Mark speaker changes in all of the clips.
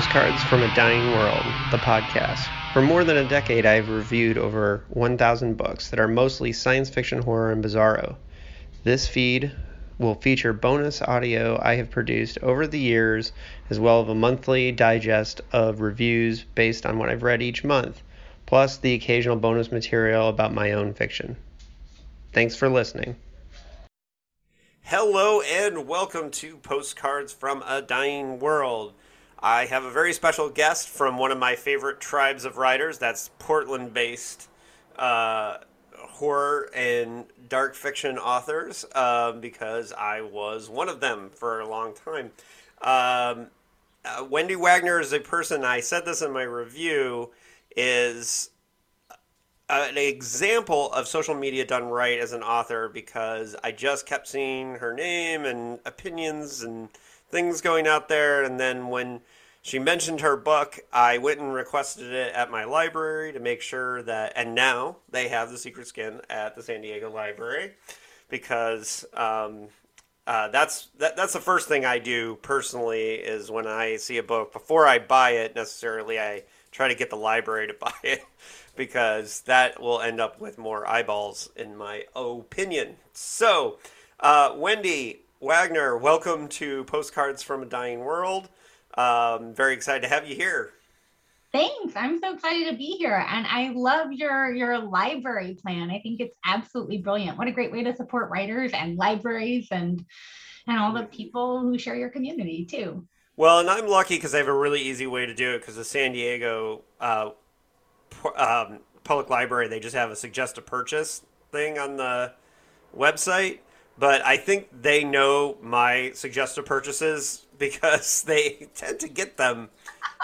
Speaker 1: Postcards from a Dying World, the podcast. For more than a decade, I've reviewed over 1,000 books that are mostly science fiction, horror, and bizarro. This feed will feature bonus audio I have produced over the years, as well as a monthly digest of reviews based on what I've read each month, plus the occasional bonus material about my own fiction. Thanks for listening. Hello, and welcome to Postcards from a Dying World. I have a very special guest from one of my favorite tribes of writers. That's Portland based uh, horror and dark fiction authors uh, because I was one of them for a long time. Um, uh, Wendy Wagner is a person, I said this in my review, is an example of social media done right as an author because I just kept seeing her name and opinions and things going out there. And then when she mentioned her book, I went and requested it at my library to make sure that, and now they have The Secret Skin at the San Diego Library because um, uh, that's that, that's the first thing I do personally is when I see a book before I buy it necessarily I try to get the library to buy it because that will end up with more eyeballs in my opinion. So, uh, Wendy, Wagner, welcome to Postcards from a Dying World. Um, very excited to have you here.
Speaker 2: Thanks. I'm so excited to be here. And I love your your library plan. I think it's absolutely brilliant. What a great way to support writers and libraries and and all the people who share your community too.
Speaker 1: Well, and I'm lucky because I have a really easy way to do it because the San Diego uh, um, Public Library, they just have a suggest a purchase thing on the website but I think they know my suggested purchases because they tend to get them.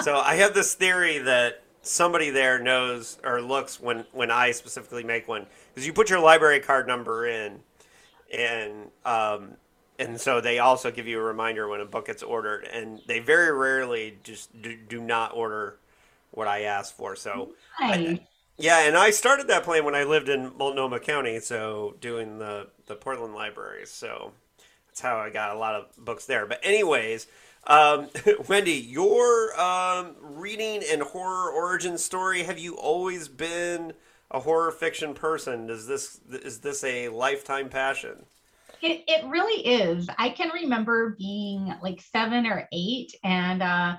Speaker 1: So I have this theory that somebody there knows or looks when when I specifically make one because you put your library card number in, and um, and so they also give you a reminder when a book gets ordered, and they very rarely just do, do not order what I ask for. So. I, yeah, and I started that plan when I lived in Multnomah County, so doing the the Portland libraries. So that's how I got a lot of books there. But anyways, um, Wendy, your um, reading and horror origin story. Have you always been a horror fiction person? Does this is this a lifetime passion?
Speaker 2: It, it really is. I can remember being like seven or eight, and uh,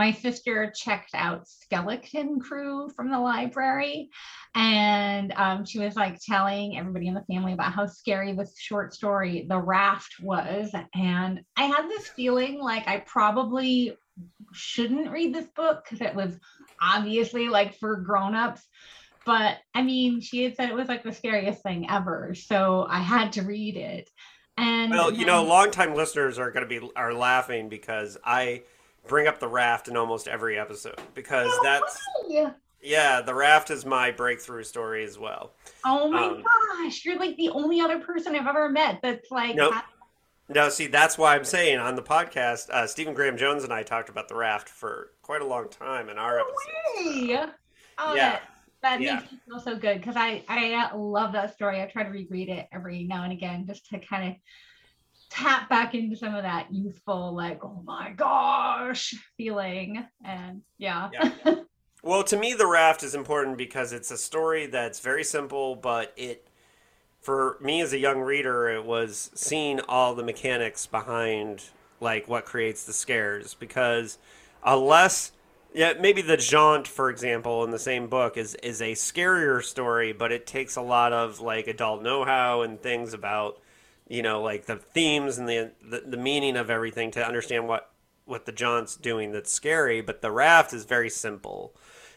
Speaker 2: my sister checked out Skeleton Crew from the library, and um, she was like telling everybody in the family about how scary this short story, The Raft, was. And I had this feeling like I probably shouldn't read this book because it was obviously like for grown-ups but I mean, she had said it was like the scariest thing ever, so I had to read it. And
Speaker 1: well, you know, longtime listeners are going to be are laughing because I bring up the raft in almost every episode because no that's yeah, the raft is my breakthrough story as well.
Speaker 2: Oh my um, gosh, you're like the only other person I've ever met that's like.
Speaker 1: Nope. No, see, that's why I'm saying on the podcast, uh, Stephen Graham Jones and I talked about the raft for quite a long time in our
Speaker 2: episode. Oh, yeah. That, that yeah. makes me feel so good because I, I love that story. I try to reread it every now and again just to kind of tap back into some of that youthful, like, oh my gosh, feeling. And yeah. yeah.
Speaker 1: well, to me, The Raft is important because it's a story that's very simple, but it, for me as a young reader, it was seeing all the mechanics behind like what creates the scares because unless yeah maybe the jaunt for example in the same book is is a scarier story but it takes a lot of like adult know-how and things about you know, like the themes and the, the, the meaning of everything to understand what what the Jaunt's doing that's scary. But the raft is very simple.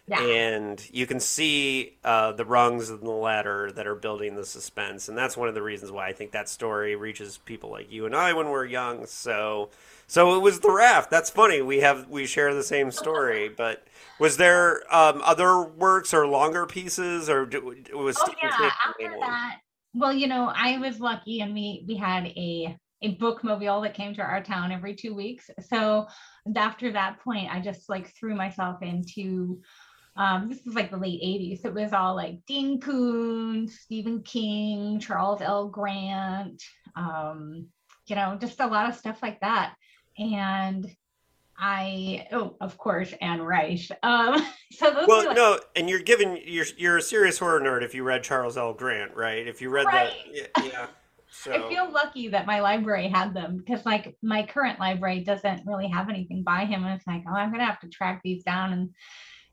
Speaker 1: Yeah. And you can see uh, the rungs of the ladder that are building the suspense, and that's one of the reasons why I think that story reaches people like you and I when we're young. So, so it was the raft. That's funny. We have we share the same story, but was there um, other works or longer pieces, or was
Speaker 2: oh, yeah. After that, well, you know, I was lucky and we we had a a bookmobile that came to our town every two weeks. So after that point, I just like threw myself into um, this was like the late 80s. It was all like Dean Koontz, Stephen King, Charles L. Grant, um, you know, just a lot of stuff like that. And I oh of course Anne Rice. Um, so those
Speaker 1: Well,
Speaker 2: like,
Speaker 1: no, and you're given you're you're a serious horror nerd if you read Charles L. Grant, right? If you read
Speaker 2: right.
Speaker 1: that, yeah. So
Speaker 2: I feel lucky that my library had them because like my current library doesn't really have anything by him, and it's like oh I'm gonna have to track these down, and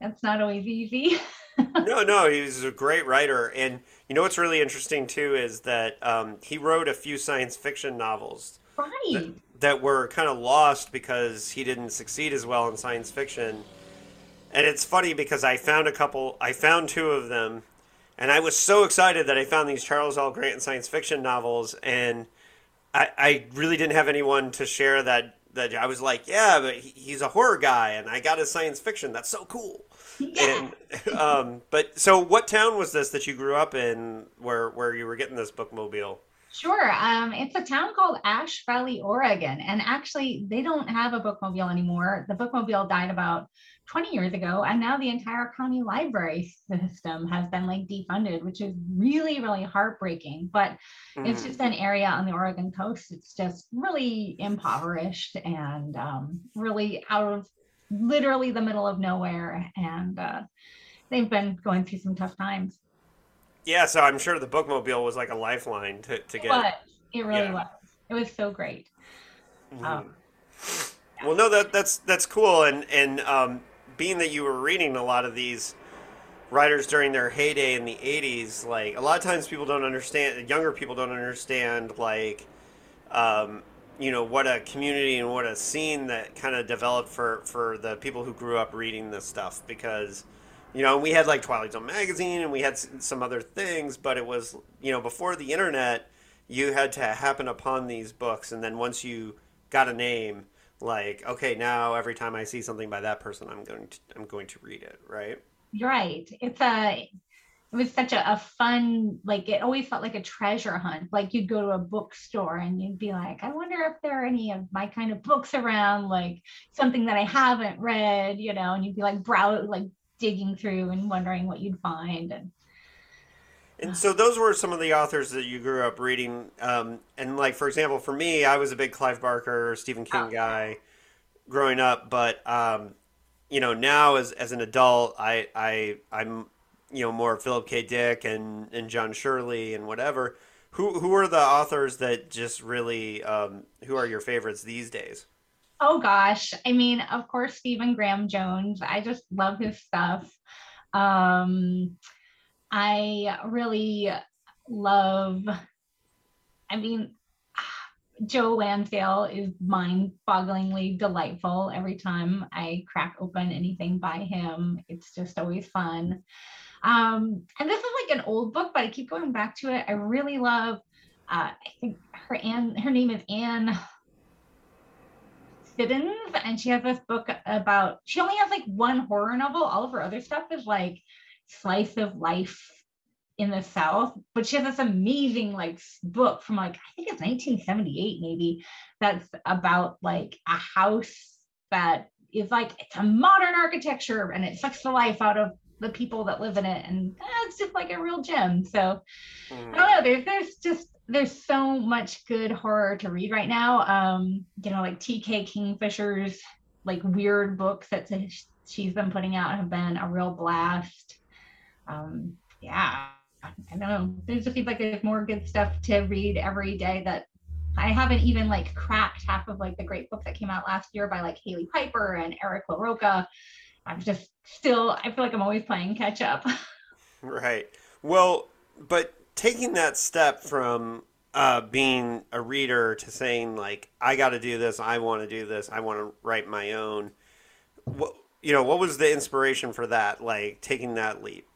Speaker 2: that's not always easy.
Speaker 1: no, no, he's a great writer, and you know what's really interesting too is that um, he wrote a few science fiction novels
Speaker 2: right.
Speaker 1: that were kind of lost because he didn't succeed as well in science fiction. And it's funny because I found a couple, I found two of them, and I was so excited that I found these Charles L. Grant science fiction novels, and I, I really didn't have anyone to share that. That I was like, yeah, but he, he's a horror guy, and I got his science fiction. That's so cool.
Speaker 2: Yeah.
Speaker 1: And um, but so, what town was this that you grew up in, where where you were getting this bookmobile?
Speaker 2: Sure. Um, it's a town called Ash Valley, Oregon. And actually, they don't have a bookmobile anymore. The bookmobile died about 20 years ago. And now the entire county library system has been like defunded, which is really, really heartbreaking. But it's
Speaker 1: Mm.
Speaker 2: just an area on the Oregon coast. It's just really impoverished and um, really out of literally the middle of nowhere. And uh, they've been going through some tough times.
Speaker 1: Yeah, so I'm sure the bookmobile was like a lifeline to, to get.
Speaker 2: But it really
Speaker 1: Yeah.
Speaker 2: was. It was so great.
Speaker 1: Mhm.
Speaker 2: Um,
Speaker 1: Well, no, that that's that's cool, and and um, being that you were reading a lot of these writers during their heyday in the '80s, like a lot of times people don't understand, younger people don't understand, like, um, you know, what a community and what a scene that kind of developed for for the people who grew up reading this stuff, because. You know, we had like Twilight Zone magazine, and we had some other things, but it was you know before the internet, you had to happen upon these books, and then once you got a name, like okay now every time i see something by that person i'm going to i'm going to read it right
Speaker 2: right. It's a it was such a, a fun, like it always felt like a treasure hunt. Like you'd go to a bookstore and you'd be like, I wonder if there are any of my kind of books around, like something that I haven't read, you know, and you'd be like browse like digging through and wondering what you'd find. And
Speaker 1: and so those were some of the authors that you grew up reading um, and like for example for me i was a big clive barker stephen king
Speaker 2: Oh.
Speaker 1: guy growing up but um, you know now as, as an adult i i i'm you know more philip k dick and and john shirley and whatever who who are the authors that just really um, who are your favorites these days
Speaker 2: oh gosh, I mean, of course, Stephen Graham Jones. I just love his stuff. Um, I really love, I mean, Joe Lansdale is mind-bogglingly delightful every time I crack open anything by him. It's just always fun. Um, and this is like an old book, but I keep going back to it. I really love. Uh, I think her Anne, her name is Anne And she has this book about. She only has like one horror novel. All of her other stuff is like slice of life in the South, but she has this amazing like book from like I think it's 1978 maybe that's about like a house that is like it's a modern architecture and it sucks the life out of the people that live in it and eh, it's just like a real gem. So I
Speaker 1: Mm.
Speaker 2: don't know. There's there's just there's so much good horror to read right now. Um, you know, like T.K. Kingfisher's like weird books that she's- she's been putting out have been a real blast. Um, yeah, I don't know. There's just seems like there's more good stuff to read every day that I haven't even like cracked half of like the great book that came out last year by like Hailey Piper and Eric LaRocca. I'm just still I feel like I'm always playing catch up.
Speaker 1: Right. Well, but taking that step from uh, being a reader to saying like, I got to do this, I want to do this, I want to write my own. What you know, what was the inspiration for that? Like taking that leap.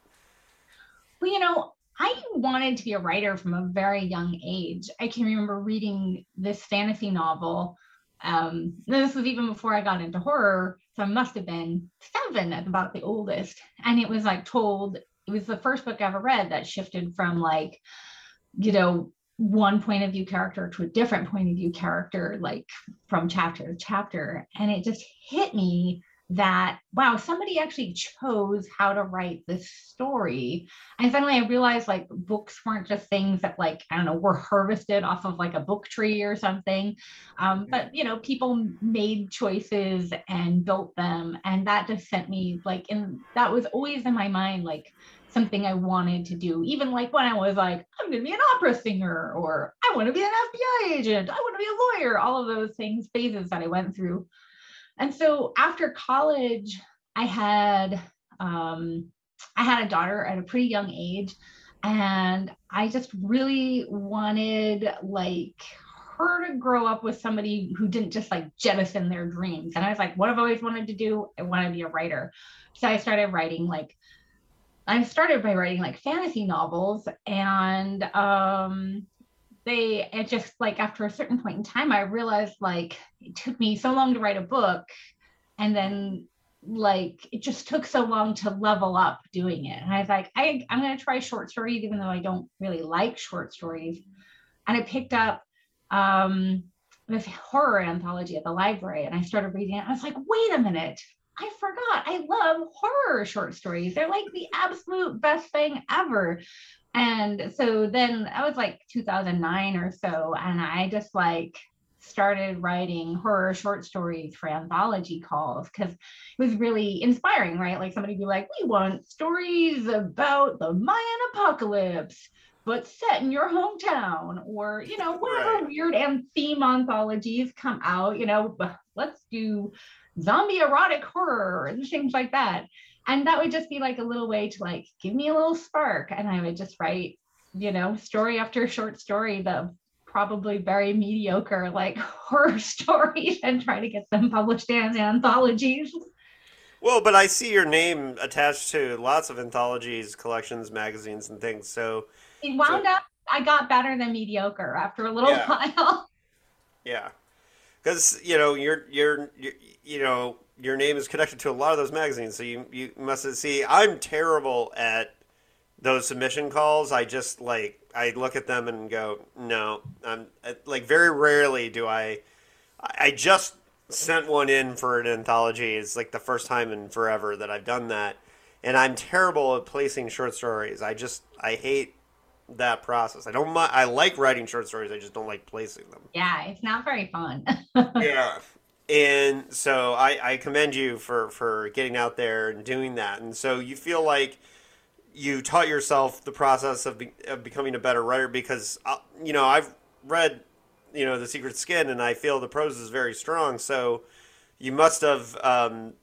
Speaker 2: Well, you know, I wanted to be a writer from a very young age. I can remember reading this fantasy novel. Um, this was even before I got into horror, so I must have been seven at about the oldest. And it was like told, it was the first book I ever read that shifted from like, you know, one point of view character to a different point of view character, like from chapter to chapter. And it just hit me that wow somebody actually chose how to write this story. And suddenly i realized like books weren't just things that like i don't know were harvested off of like a book tree or something. Um, but you know people made choices and built them and that just sent me like and that was always in my mind like something I wanted to do, even like when I was like, I'm going to be an opera singer, or I want to be an FBI agent, I want to be a lawyer, all of those things, phases that I went through. And so after college, I had um, I had a daughter at a pretty young age, and I just really wanted like her to grow up with somebody who didn't just like jettison their dreams. And I was like, what I've always wanted to do, I want to be a writer. So I started writing like I started by writing like fantasy novels and um they it just like after a certain point in time I realized like it took me so long to write a book and then like it just took so long to level up doing it. And I was like, I, I'm gonna try short stories, even though I don't really like short stories. And I picked up um this horror anthology at the library and I started reading it. I was like, wait a minute, I forgot. I love horror short stories. They're like the absolute best thing ever. And so then I was like 2009 or so, and I just like started writing horror short stories for anthology calls because it was really inspiring, right? Like somebody be like, we want stories about the Mayan apocalypse, but set in your hometown, or you know, whatever right. weird and theme anthologies come out, you know, let's do zombie erotic horror and things like that. And that would just be like a little way to like give me a little spark. And I would just write, you know, story after short story, the probably very mediocre like horror stories and try to get them published in anthologies.
Speaker 1: Well, but I see your name attached to lots of anthologies, collections, magazines, and things. So
Speaker 2: it wound so, up. I got better than mediocre after a little yeah. while.
Speaker 1: Yeah, because you know you're, you're you're you know your name is connected to a lot of those magazines, so you you must see. I'm terrible at those submission calls. I just like I look at them and go, no. I'm uh, like very rarely do I. I just sent one in for an anthology. It's like the first time in forever that I've done that, and I'm terrible at placing short stories. I just I hate that process. I don't I like writing short stories. I just don't like placing them.
Speaker 2: Yeah, it's not very fun.
Speaker 1: yeah. And so I, I commend you for, for getting out there and doing that. And so you feel like you taught yourself the process of, be, of becoming a better writer because, uh, you know, I've read, you know, The Secret Skin and I feel the prose is very strong. So you must have, um,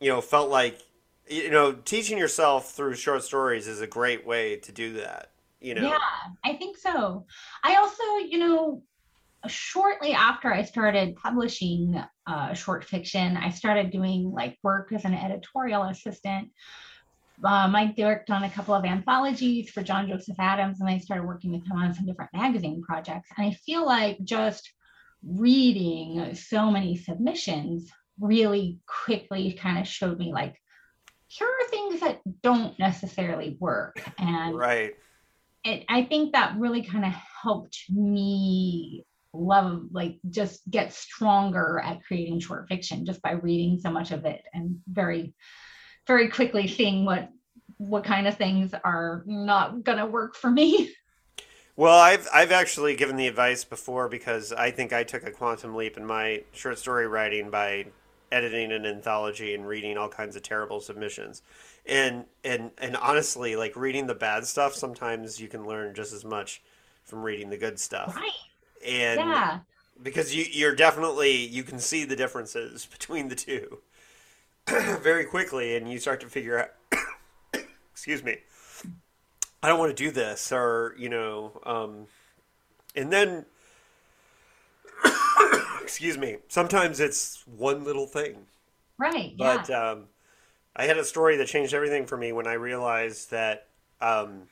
Speaker 1: you know, felt like, you know, teaching yourself through short stories is a great way to do that you know
Speaker 2: yeah i think so i also you know shortly after i started publishing uh, short fiction i started doing like work as an editorial assistant um, I worked on a couple of anthologies for John Joseph Adams, and I started working with him on some different magazine projects. And I feel like just reading so many submissions really quickly kind of showed me like, here are things that don't necessarily work. And
Speaker 1: right
Speaker 2: it, I think that really kind of helped me love like just get stronger at creating short fiction just by reading so much of it and very very quickly seeing what what kind of things are not gonna work for me.
Speaker 1: Well i've i've actually given the advice before because i think i took a quantum leap in my short story writing by editing an anthology and reading all kinds of terrible submissions. And and and honestly like reading the bad stuff sometimes you can learn just as much from reading the good stuff.
Speaker 2: Right
Speaker 1: and yeah because you you're definitely you can see the differences between the two very quickly and you start to figure out excuse me i don't want to do this or you know um, and then excuse me sometimes it's one little thing
Speaker 2: right
Speaker 1: but yeah. um I had a story that changed everything for me when I realized that um,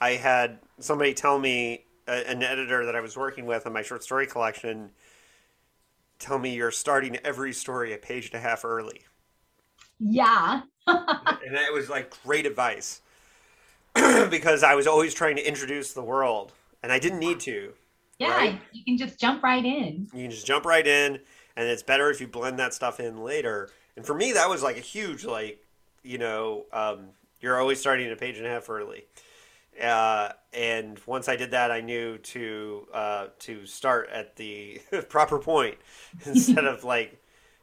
Speaker 1: I had somebody tell me, an editor that I was working with on my short story collection, tell me you're starting every story a page and a half early.
Speaker 2: Yeah.
Speaker 1: and it was like great advice because I was always trying to introduce the world and I didn't need to.
Speaker 2: Yeah, right? you can just jump right in.
Speaker 1: You can just jump right in and it's better if you blend that stuff in later. And for me, that was like a huge like, you know, um, you're always starting a page and a half early. Uh, and once I did that, I knew to uh, to start at the proper point instead of like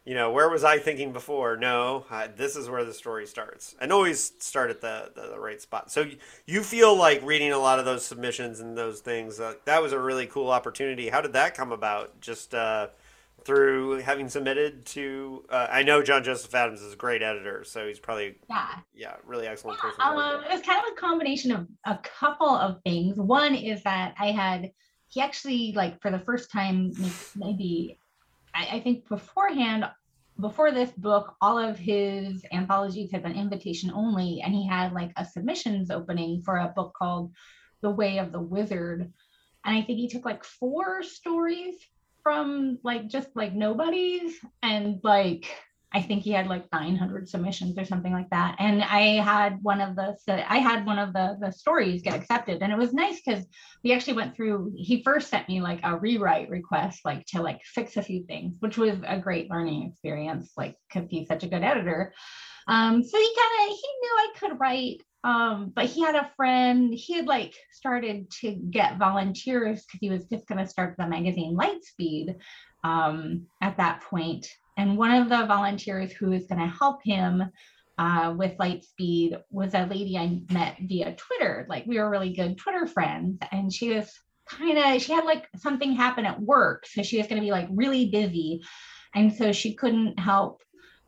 Speaker 1: you know, where was I thinking before? No, I, this is where the story starts. And always start at the, the, the, right spot. So you feel like reading a lot of those submissions and those things, uh, that was a really cool opportunity. How did that come about? Just uh, through having submitted to, uh, I know John Joseph Adams is a great editor, so he's probably, yeah, yeah really excellent
Speaker 2: person. Um, it was kind of a combination of a couple of things. One is that I had, he actually, like, for the first time, maybe I, I think beforehand, before this book, all of his anthologies had been invitation only, and he had like a submissions opening for a book called The Way of the Wizard. And I think he took like four stories from like just like nobody's and like I think he had like 900 submissions or something like that. And I had one of the I had one of the the stories get accepted, and it was nice because we actually went through. He first sent me like a rewrite request, like to like fix a few things, which was a great learning experience, like because he's such a good editor. Um, so he kind of he knew I could write. Um, but he had a friend, he had like started to get volunteers because he was just going to start the magazine Lightspeed um, at that point. and one of the volunteers who is going to help him uh, with Lightspeed was a lady I met via Twitter. Like we were really good Twitter friends, and she was kind of she had like something happen at work, so she was going to be like really busy, and so she couldn't help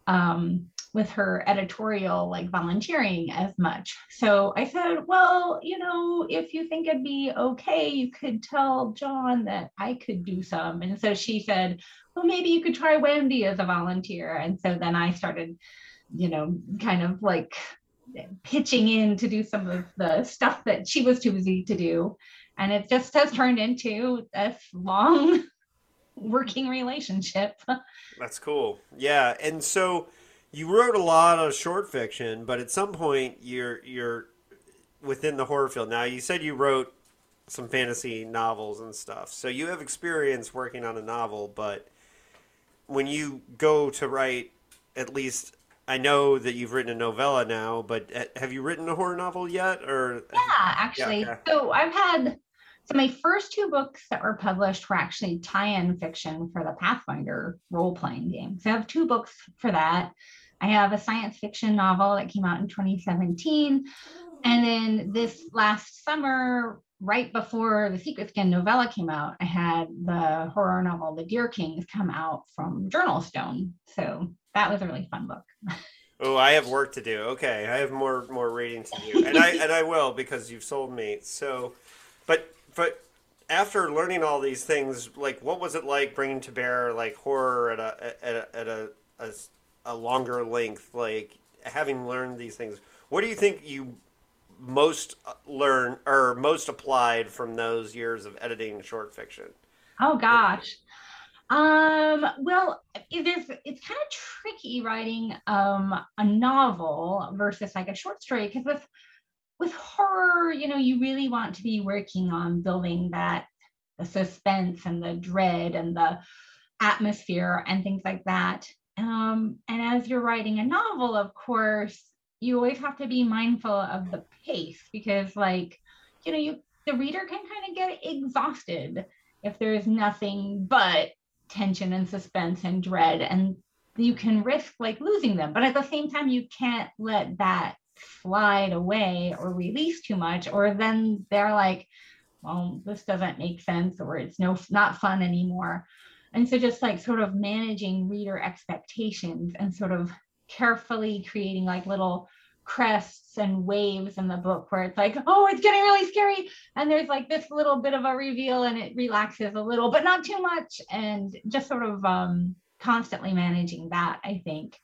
Speaker 2: um, with her editorial like volunteering as much. So I said, well, you know, if you think it'd be okay, you could tell John that I could do some. And so she said, well, maybe you could try Wendy as a volunteer. And so then I started, you know, kind of like pitching in to do some of the stuff that she was too busy to do. And it just has turned into this long working relationship.
Speaker 1: That's cool. Yeah. And so you wrote a lot of short fiction, but at some point you're you're within the horror field. Now you said you wrote some fantasy novels and stuff. So you have experience working on a novel, but when you go to write at least I know that you've written a novella now, but eh, have you written a horror novel yet or
Speaker 2: Yeah, actually. Yeah, okay. So I've had so my first two books that were published were actually tie-in fiction for the Pathfinder role-playing game. So I have two books for that. I have a science fiction novel that came out in 2017. And then this last summer, right before the Secret Skin novella came out, I had the horror novel The Deer Kings come out from JournalStone. So that was a really fun book.
Speaker 1: Oh, I have work to do. Okay, I have more more reading to do, and I and I will because you've sold me. So, but but after learning all these things, like what was it like bringing to bear like horror at a at a, at a, a a longer length, like having learned these things, what do you think you most learn or most applied from those years of editing short fiction?
Speaker 2: Oh gosh. Um, well, it is it's kind of tricky writing um a novel versus like a short story because with with horror, you know, you really want to be working on building that the suspense and the dread and the atmosphere and things like that. Um, and as you're writing a novel, of course, you always have to be mindful of the pace because, like, you know, you the reader can kind of get exhausted if there's nothing but tension and suspense and dread, and you can risk like losing them. But at the same time, you can't let that slide away or release too much, or then they're like, well, this doesn't make sense, or it's no not fun anymore. And so just like sort of managing reader expectations and sort of carefully creating like little crests and waves in the book where it's like, oh, it's getting really scary. And there's like this little bit of a reveal and it relaxes a little, but not too much. And just sort of um, constantly managing that, I think,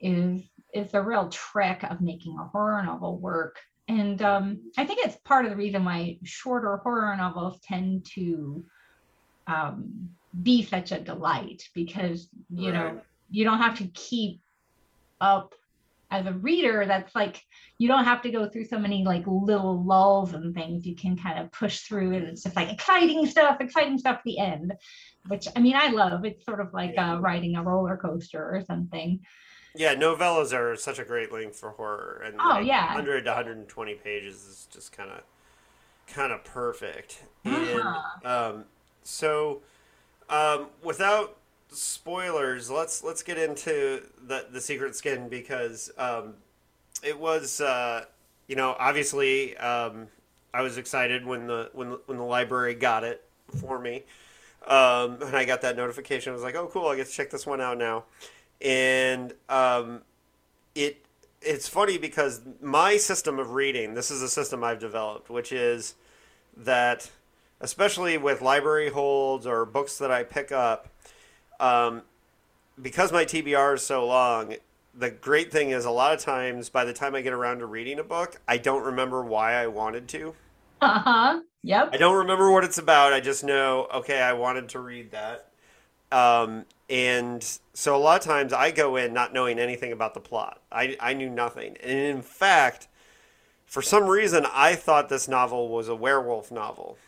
Speaker 2: is is the real trick of making a horror novel work. And um, I think it's part of the reason why shorter horror novels tend to um, be such a delight because you right. know you don't have to keep up as a reader. That's like you don't have to go through so many like little lulls and things. You can kind of push through and it's just like exciting stuff exciting stuff at the end which i mean i love. It's sort of like uh, riding a roller coaster or something.
Speaker 1: Yeah novellas are such a great length for horror and
Speaker 2: oh like yeah.
Speaker 1: 100 to 120 pages is just kind of kind of perfect uh-huh. and um, so um, without spoilers, let's let's get into the the secret skin because um, it was uh, you know obviously um, I was excited when the when when the library got it for me. Um, and I got that notification. I was like, "Oh, cool! I get to check this one out now." And um, it it's funny because my system of reading. This is a system I've developed, which is that especially with library holds or books that I pick up, um, because my TBR is so long, the great thing is a lot of times by the time I get around to reading a book, I don't remember why I wanted to.
Speaker 2: Uh huh. Yep.
Speaker 1: I don't remember what it's about. I just know, okay, I wanted to read that. Um, and so a lot of times I go in not knowing anything about the plot. I, I knew nothing. And in fact, for some reason, I thought this novel was a werewolf novel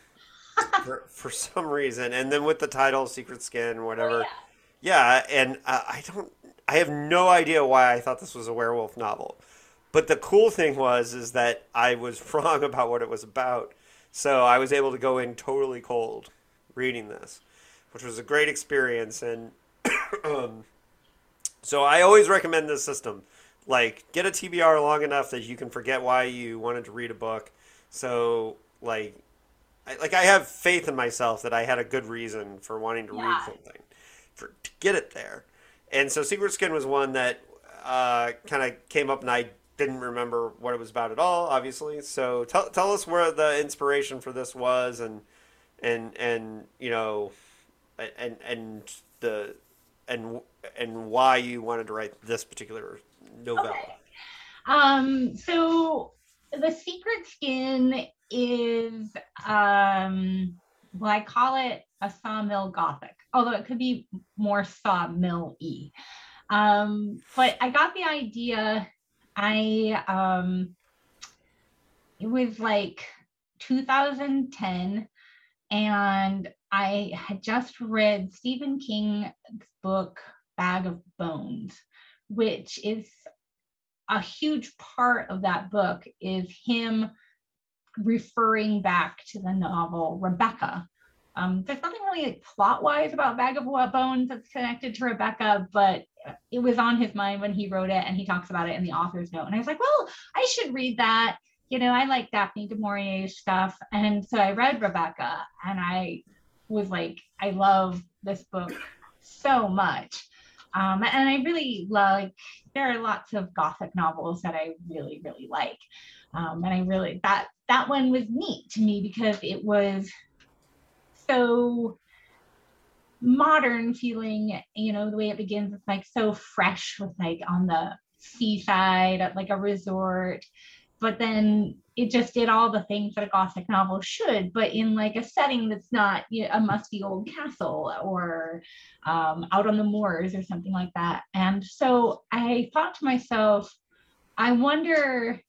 Speaker 1: for, for some reason. And then with the title Secret Skin, whatever. Oh, yeah. yeah. and uh, I don't, I have no idea why I thought this was a werewolf novel. But the cool thing was is that I was wrong about what it was about. So I was able to go in totally cold reading this, which was a great experience. And um, so I always recommend this system. Like, get a TBR long enough that you can forget why you wanted to read a book. So, like, I, like I have faith in myself that I had a good reason for wanting to yeah. read something, for to get it there, and so Secret Skin was one that uh, kind of came up, and I didn't remember what it was about at all, obviously. So tell tell us where the inspiration for this was, and and and you know, and and the and and why you wanted to write this particular novella. Okay.
Speaker 2: Um. So the Secret Skin is um well i call it a sawmill gothic although it could be more sawmill um but i got the idea. I um it was like 2010 and i had just read stephen king's book bag of bones which is a huge part of that book is him referring back to the novel Rebecca. Um, there's nothing really like, plot wise about Bag of Bones that's connected to Rebecca, but it was on his mind when he wrote it and he talks about it in the author's note. And I was like, well, I should read that. You know, I like Daphne du Maurier's stuff. And so I read Rebecca and I was like, I love this book so much. Um, and I really like, there are lots of Gothic novels that I really, really like. Um, and I really, that that one was neat to me because it was so modern feeling you know the way it begins it's like so fresh with like on the seaside at like a resort. But then it just did all the things that a gothic novel should but in like a setting that's not you know, a musty old castle or um, out on the moors or something like that. And so i thought to myself i wonder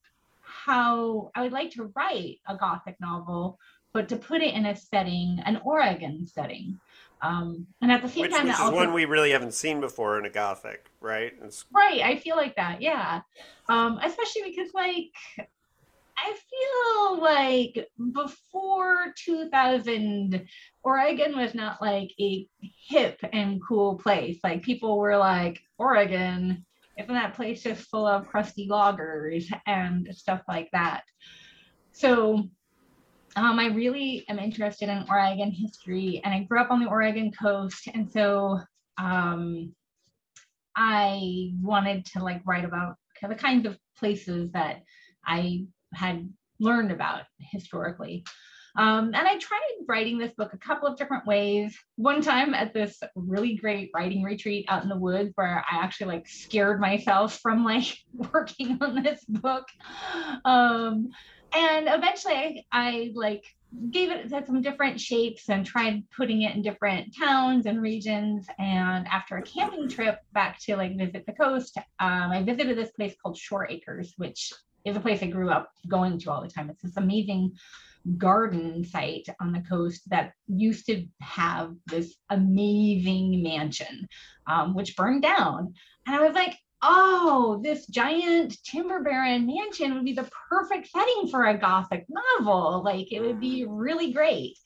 Speaker 2: how I would like to write a Gothic novel, but to put it in a setting, an Oregon setting. Um, and at the same
Speaker 1: which,
Speaker 2: time,
Speaker 1: which is
Speaker 2: also,
Speaker 1: one we really haven't seen before in a Gothic, right?
Speaker 2: It's... Right. I feel like that. Yeah. Um, especially because like I feel like before 2000, Oregon was not like a hip and cool place. Like people were like, Oregon, isn't that place just full of crusty loggers and stuff like that? So um, I really am interested in Oregon history, and I grew up on the Oregon coast, and so um, I wanted to like write about the kinds of places that I had learned about historically. Um, and I tried writing this book a couple of different ways. One time at this really great writing retreat out in the woods where I actually like scared myself from like working on this book. Um, and eventually I, I like gave it some different shapes and tried putting it in different towns and regions. And after a camping trip back to like visit the coast, um, I visited this place called Shore Acres, which is a place I grew up going to all the time. It's this amazing garden site on the coast that used to have this amazing mansion, um, which burned down. And I was like, oh, this giant timber baron mansion would be the perfect setting for a gothic novel. Like it would be really great.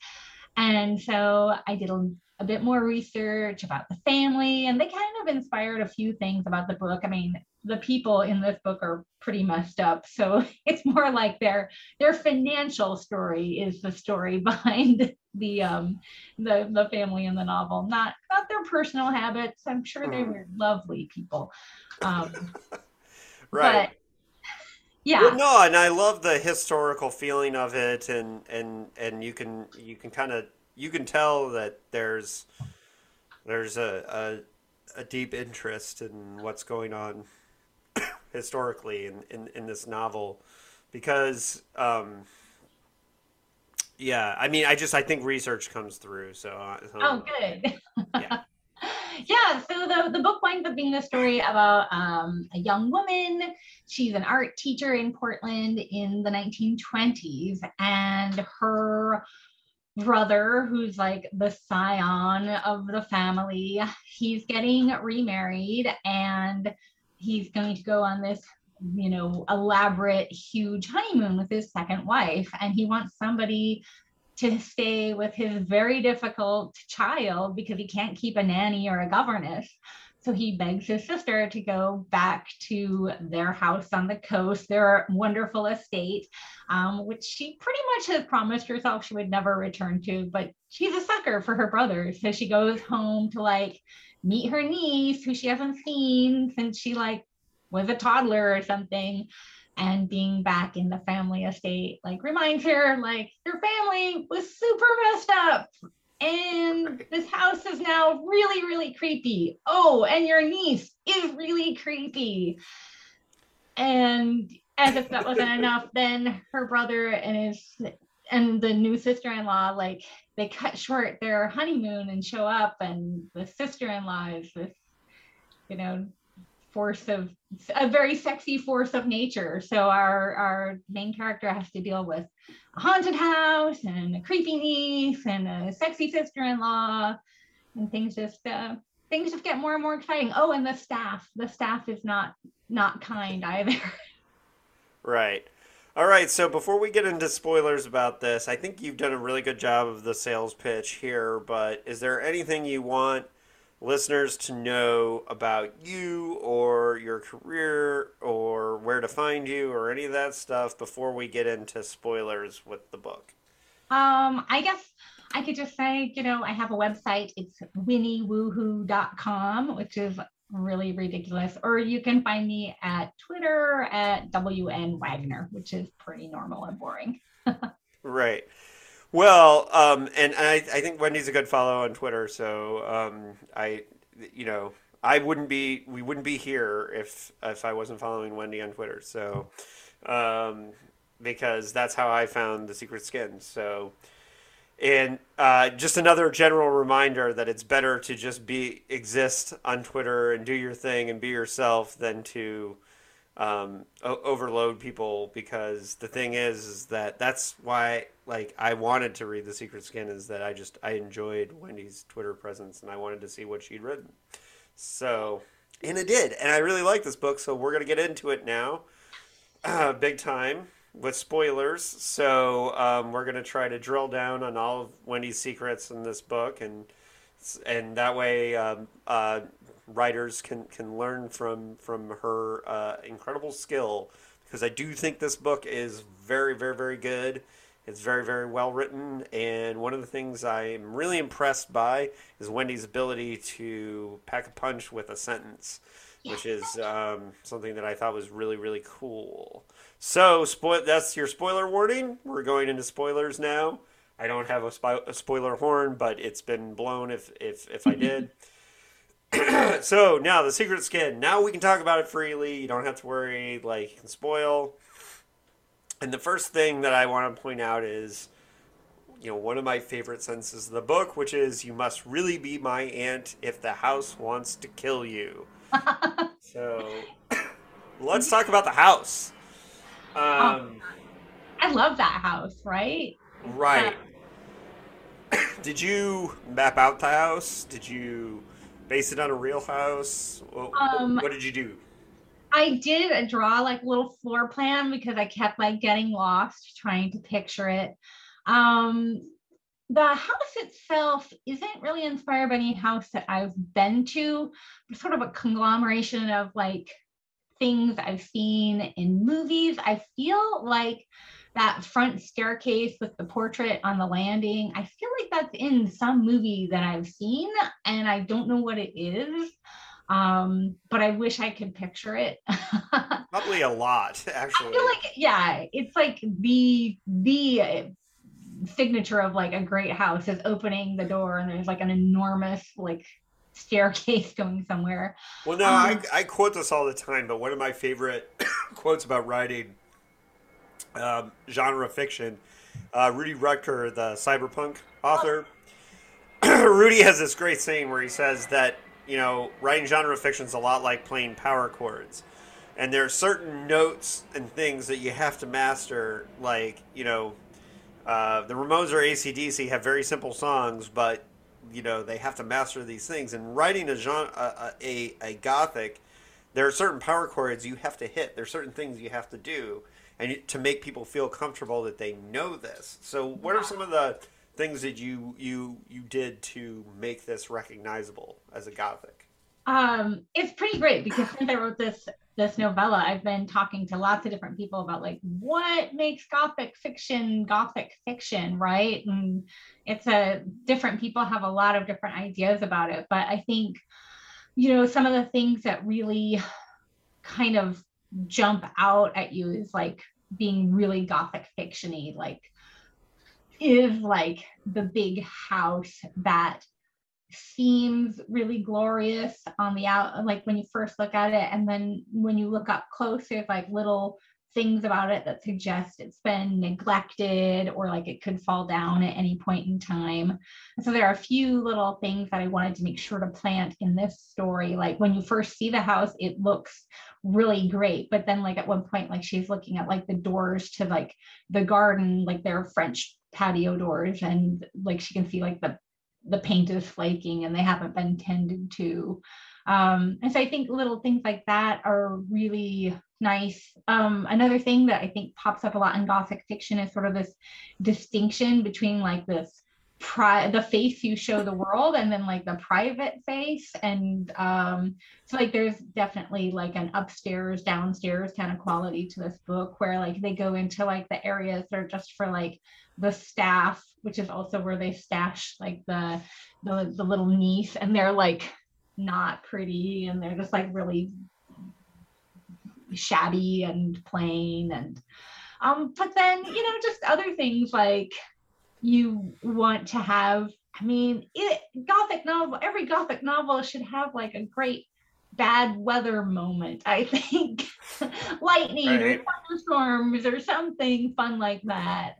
Speaker 2: And so I did a, a, bit more research about the family, and they kind of inspired a few things about the book. I mean, the people in this book are pretty messed up, so it's more like their their financial story is the story behind the um the the family in the novel, not not their personal habits. I'm sure they hmm. were lovely people. Um,
Speaker 1: right.
Speaker 2: But, yeah.
Speaker 1: Well, no, and I love the historical feeling of it, and and and you can you can kind of you can tell that there's there's a, a a deep interest in what's going on historically in, in, in this novel because um, yeah i mean i just i think research comes through so, uh,
Speaker 2: so oh good. Yeah. Yeah so the, the book winds up being the story about um, a young woman. She's an art teacher in portland in the 1920s and her brother who's like the scion of the family he's getting remarried and he's going to go on this you know elaborate huge honeymoon with his second wife. And he wants somebody to stay with his very difficult child because he can't keep a nanny or a governess so he begs his sister to go back to their house on the coast, their wonderful estate, um, which she pretty much has promised herself she would never return to. But she's a sucker for her brother. So she goes home to like meet her niece who she hasn't seen since she like was a toddler or something and being back in the family estate like reminds her like your family was super messed up and this house is now really really creepy. Oh and your niece is really creepy. And as if that wasn't enough then her brother and his and the new sister-in-law like they cut short their honeymoon and show up and the sister-in-law is this you know force of a very sexy force of nature. So our our main character has to deal with a haunted house and a creepy niece and a sexy sister-in-law and things just uh, things just get more and more exciting. Oh and the staff. The staff is not not kind either.
Speaker 1: Right. All right, so before we get into spoilers about this, I think you've done a really good job of the sales pitch here, but is there anything you want listeners to know about you or your career or where to find you or any of that stuff before we get into spoilers with the book?
Speaker 2: Um, I guess I could just say, you know, I have a website. It's winniewoohoo.com, which is really ridiculous. Or you can find me at Twitter at WN Wagner, which is pretty normal and boring.
Speaker 1: right. Well, um, and, I, I think Wendy's a good follow on Twitter. So um, I, you know, I wouldn't be, we wouldn't be here if if I wasn't following Wendy on Twitter. So, um, because that's how I found the Secret Skin. So, and uh, just another general reminder that it's better to just be exist on Twitter and do your thing and be yourself than to um, o- overload people. Because the thing is, is that that's why like I wanted to read The Secret Skin is that I just I enjoyed Wendy's Twitter presence and I wanted to see what she'd written. So, and it did, and I really like this book. So we're gonna get into it now, uh, big time with spoilers. So um, we're gonna try to drill down on all of Wendy's secrets in this book, and and that way um, uh, writers can can learn from from her uh, incredible skill. Because I do think this book is very very very good. It's very very well written, and one of the things I'm really impressed by is Wendy's ability to pack a punch with a sentence which is um, something that I thought was really really cool. So, spoil that's your spoiler warning. We're going into spoilers now. I don't have a, spo- a spoiler horn, but it's been blown if if if I did. so now the secret skin. Now we can talk about it freely. You don't have to worry like you can spoil. And the first thing that I want to point out is you know one of my favorite sentences of the book, which is "You must really be my aunt if the house wants to kill you." so let's talk about the house.
Speaker 2: Um, um, I love that house, right?
Speaker 1: Right. Did you map out the house? Did you base it on a real house? What, um, what did you do?
Speaker 2: I did draw like a little floor plan because I kept like getting lost trying to picture it. Um, the house itself isn't really inspired by any house that I've been to, but sort of a conglomeration of like things I've seen in movies. I feel like that front staircase with the portrait on the landing, I feel like that's in some movie that I've seen and I don't know what it is. Um, but I wish I could picture it.
Speaker 1: Probably a lot, actually.
Speaker 2: I feel like yeah, it's like the the signature of like a great house is opening the door and there's like an enormous like staircase going somewhere.
Speaker 1: Well, no, um, I, I quote this all the time, but one of my favorite quotes about writing um, genre fiction, uh, Rudy Rucker, the cyberpunk author, Rudy has this great saying where he says that, you know, writing genre fiction is a lot like playing power chords. And there are certain notes and things that you have to master, like, you know, uh, the Ramones or ACDC have very simple songs, but you know they have to master these things. And writing a genre, a, a, a gothic, there are certain power chords you have to hit. There are certain things you have to do, and to make people feel comfortable that they know this. So, what are some of the things that you you you did to make this recognizable as a gothic?
Speaker 2: Um, it's pretty great because since I wrote this this novella, I've been talking to lots of different people about like what makes gothic fiction gothic fiction, right? And it's a different people have a lot of different ideas about it, but I think you know some of the things that really kind of jump out at you is like being really gothic fictiony, like is like the big house that seems really glorious on the out like when you first look at it and then when you look up close there's like little things about it that suggest it's been neglected or like it could fall down at any point in time. so there are a few little things that I wanted to make sure to plant in this story. Like when you first see the house, it looks really great. But then like at one point, like she's looking at like the doors to like the garden, like they're French patio doors and like she can see like the the paint is flaking and they haven't been tended to. Um, and so I think little things like that are really nice. Um, another thing that I think pops up a lot in Gothic fiction is sort of this distinction between like this pri- the face you show the world and then like the private face and um so like there's definitely like an upstairs downstairs kind of quality to this book where like they go into like the areas that are just for like the staff which is also where they stash like the the, the little niece and they're like not pretty and they're just like really shabby and plain and um but then you know just other things like you want to have i mean it, gothic novel every gothic novel should have like a great bad weather moment i think lightning right. or thunderstorms or something fun like that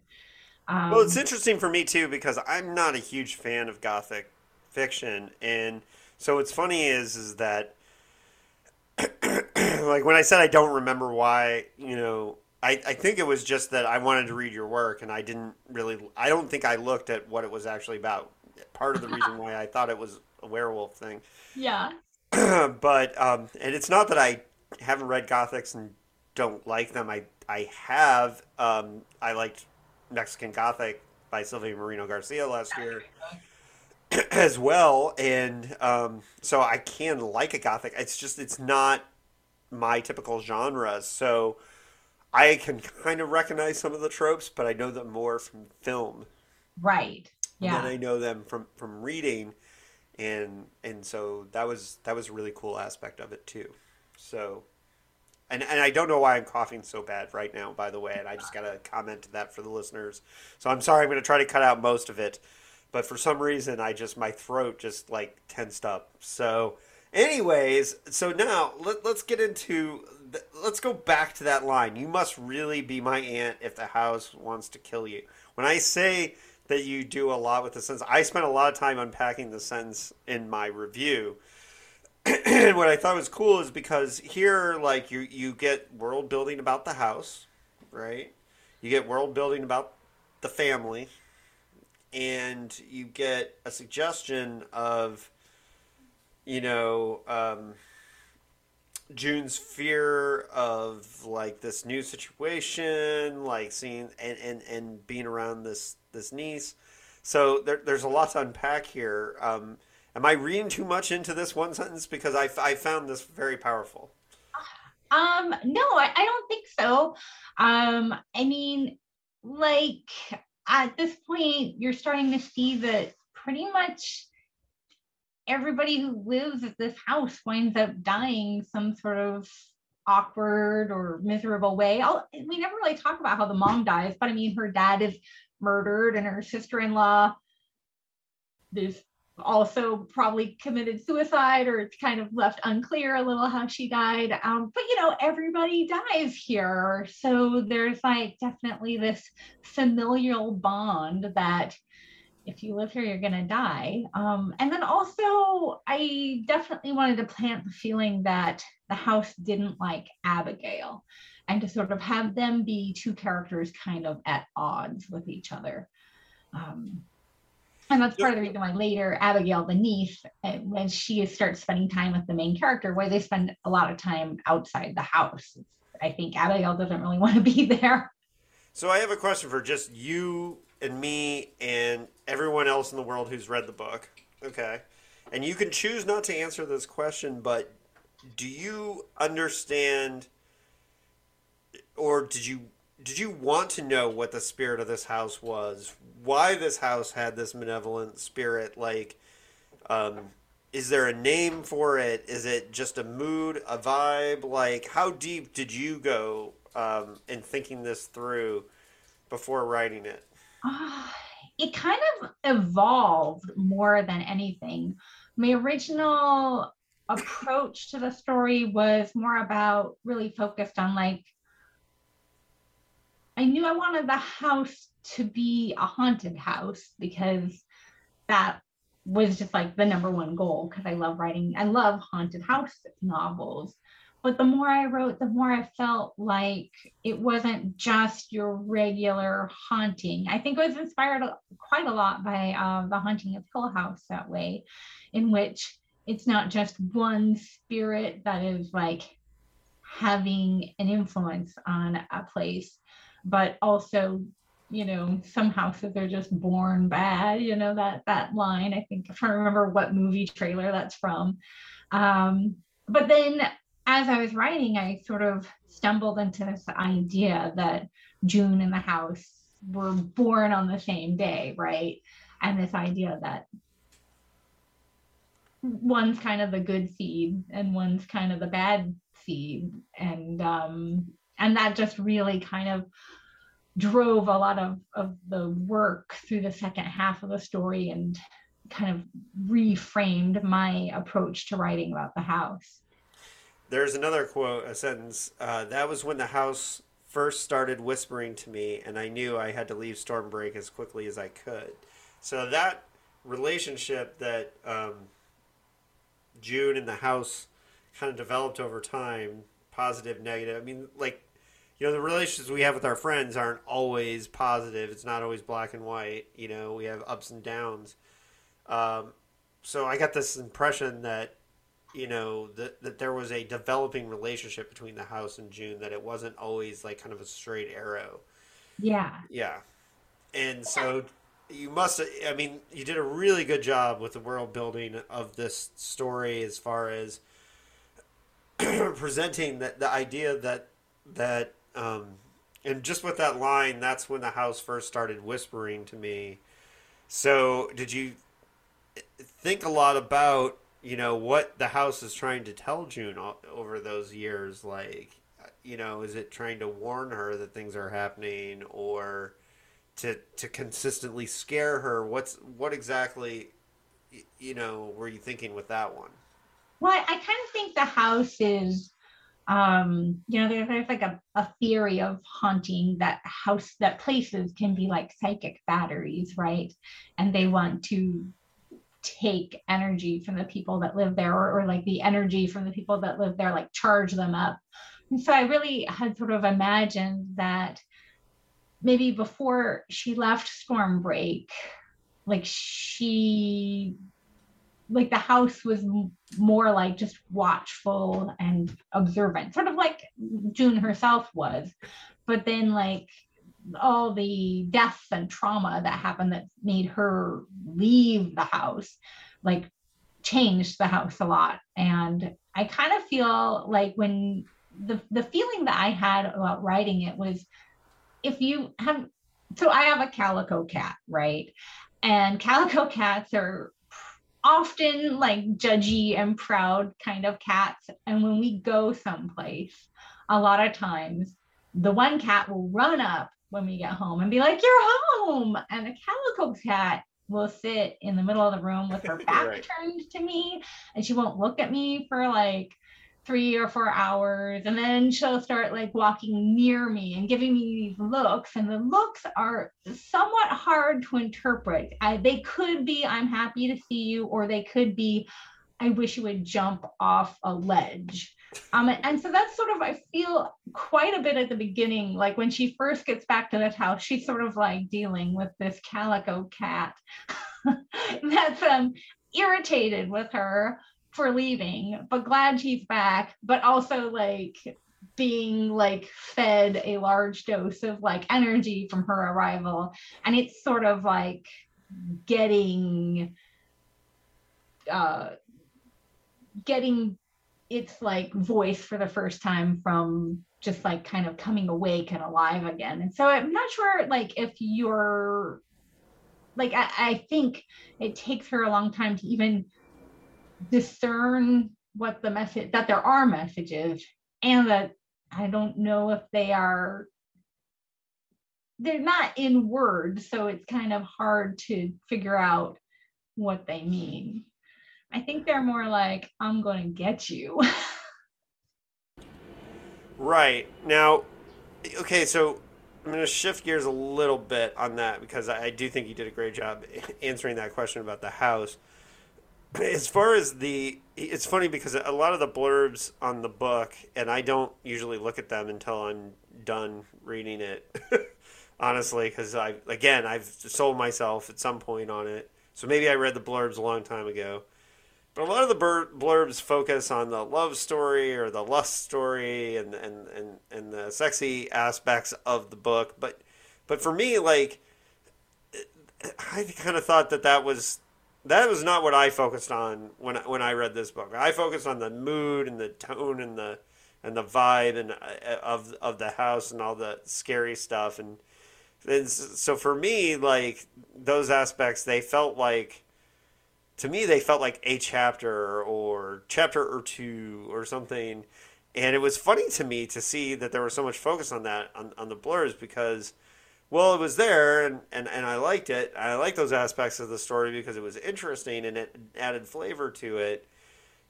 Speaker 1: um, well it's interesting for me too because i'm not a huge fan of gothic fiction and so what's funny is is that like when i said i don't remember why you know I, I think it was just that I wanted to read your work and I didn't really I don't think I looked at what it was actually about. Part of the reason why I thought it was a werewolf thing.
Speaker 2: Yeah.
Speaker 1: but um and it's not that I haven't read Gothics and don't like them. I I have um I liked Mexican Gothic by Silvia Moreno Garcia last year as well and um so I can like a Gothic. It's just it's not my typical genres. So I can kind of recognize some of the tropes, but I know them more from film.
Speaker 2: Right.
Speaker 1: Yeah. And I know them from from reading, and and so that was that was a really cool aspect of it too. So, and and I don't know why I'm coughing so bad right now. By the way, and I just gotta comment to that for the listeners. So I'm sorry. I'm gonna try to cut out most of it, but for some reason I just my throat just like tensed up. So. Anyways, so now let, let's get into let's go back to that line. You must really be my aunt if the house wants to kill you. When I say that you do a lot with the sentence. I spent a lot of time unpacking the sentence in my review. and what I thought was cool is because here, like you, you get world building about the house, right? You get world building about the family, and you get a suggestion of, you know, um, June's fear of like this new situation, like seeing and, and, and being around this this niece. So there, there's a lot to unpack here. Um, am I reading too much into this one sentence because I, I found this very powerful?
Speaker 2: Um, no, I, I don't think so. Um, I mean, like at this point, you're starting to see that pretty much everybody who lives at this house winds up dying some sort of awkward or miserable way. I'll, we never really talk about how the mom dies, but I mean, her dad is murdered and her sister-in-law is also probably committed suicide or it's kind of left unclear a little how she died um, but you know everybody dies here so there's like definitely this familial bond that if you live here, you're going to die. Um, and then also, I definitely wanted to plant the feeling that the house didn't like Abigail and to sort of have them be two characters kind of at odds with each other. Um, and that's part of the reason why later Abigail, the niece, uh, when she starts spending time with the main character, where they spend a lot of time outside the house. I think Abigail doesn't really want to be there.
Speaker 1: So I have a question for just you and me and everyone else in the world who's read the book. Okay. And you can choose not to answer this question, but do you understand or did you did you want to know what the spirit of this house was? Why this house had this malevolent spirit like um is there a name for it? Is it just a mood, a vibe? Like how deep did you go um, in thinking this through before writing it?
Speaker 2: Uh, it kind of evolved more than anything. My original approach to the story was more about really focused on like I knew I wanted the house to be a haunted house because that was just like the number one goal because I love writing I love haunted house novels but the more I wrote, the more I felt like it wasn't just your regular haunting. I think I was inspired quite a lot by uh, the haunting of Hill House that way, in which it's not just one spirit that is like having an influence on a place, but also you know some houses are just born bad you know that that line i think if i remember what movie trailer that's from um but then as I was writing, I sort of stumbled into this idea that June and the house were born on the same day, right? And this idea that one's kind of the good seed and one's kind of the bad seed. And um, and that just really kind of drove a lot of, of the work through the second half of the story and kind of reframed my approach to writing about the house.
Speaker 1: There's another quote, a sentence. Uh, that was when the house first started whispering to me, and I knew I had to leave Stormbreak as quickly as I could. So that relationship that um, June and the house kind of developed over time, positive, negative. I mean, like, you know, the relationships we have with our friends aren't always positive. It's not always black and white. You know, we have ups and downs. Um, so I got this impression that you know that that there was a developing relationship between the house and June that it wasn't always like kind of a straight arrow.
Speaker 2: Yeah.
Speaker 1: Yeah. And so you must I mean you did a really good job with the world building of this story as far as presenting that the idea that that um and just with that line that's when the house first started whispering to me. So did you think a lot about you know what the house is trying to tell June over those years. Like, you know, is it trying to warn her that things are happening, or to to consistently scare her? What's what exactly, you know, were you thinking with that one?
Speaker 2: Well, I kind of think the house is um you know there's, there's like a, a theory of haunting that house that places can be like psychic batteries right and they want to take energy from the people that live there or, or like the energy from the people that live there like charge them up. And so i really had sort of imagined that maybe before she left stormbreak like she like the house was more like just watchful and observant sort of like june herself was. But then like all the deaths and trauma that happened that made her leave the house like changed the house a lot and i kind of feel like when the the feeling that i had about writing it was if you have so i have a calico cat right and calico cats are often like judgy and proud kind of cats. And when we go someplace, a lot of times the one cat will run up when we get home and be like, You're home. And the calico cat will sit in the middle of the room with her back right. turned to me and she won't look at me for like three or four hours and then she'll start like walking near me and giving me these looks and the looks are somewhat hard to interpret I, they could be i'm happy to see you or they could be i wish you would jump off a ledge um, and so that's sort of i feel quite a bit at the beginning like when she first gets back to this house she's sort of like dealing with this calico cat that's um irritated with her for leaving, but glad she's back, but also like being like fed a large dose of like energy from her arrival. And it's sort of like getting uh getting its like voice for the first time from just like kind of coming awake and alive again. And so I'm not sure like if you're like I, I think it takes her a long time to even discern what the message that there are messages and that I don't know if they are they're not in words so it's kind of hard to figure out what they mean. I think they're more like I'm going to get you.
Speaker 1: right. Now okay, so I'm going to shift gears a little bit on that because I, do think you did a great job answering that question about the house as far as the it's funny because a lot of the blurbs on the book and i don't usually look at them until i'm done reading it honestly because i again i've sold myself at some point on it so maybe i read the blurbs a long time ago but a lot of the blurbs focus on the love story or the lust story and and and, and the sexy aspects of the book but but for me like i kind of thought that that was that was not what I focused on when when I read this book. I focused on the mood and the tone and the and the vibe and uh, of of the house and all the scary stuff and so for me like those aspects they felt like to me they felt like a chapter or chapter or two or something and it was funny to me to see that there was so much focus on that on, on the blurs because well, it was there, and, and, and I liked it. I liked those aspects of the story because it was interesting and it added flavor to it.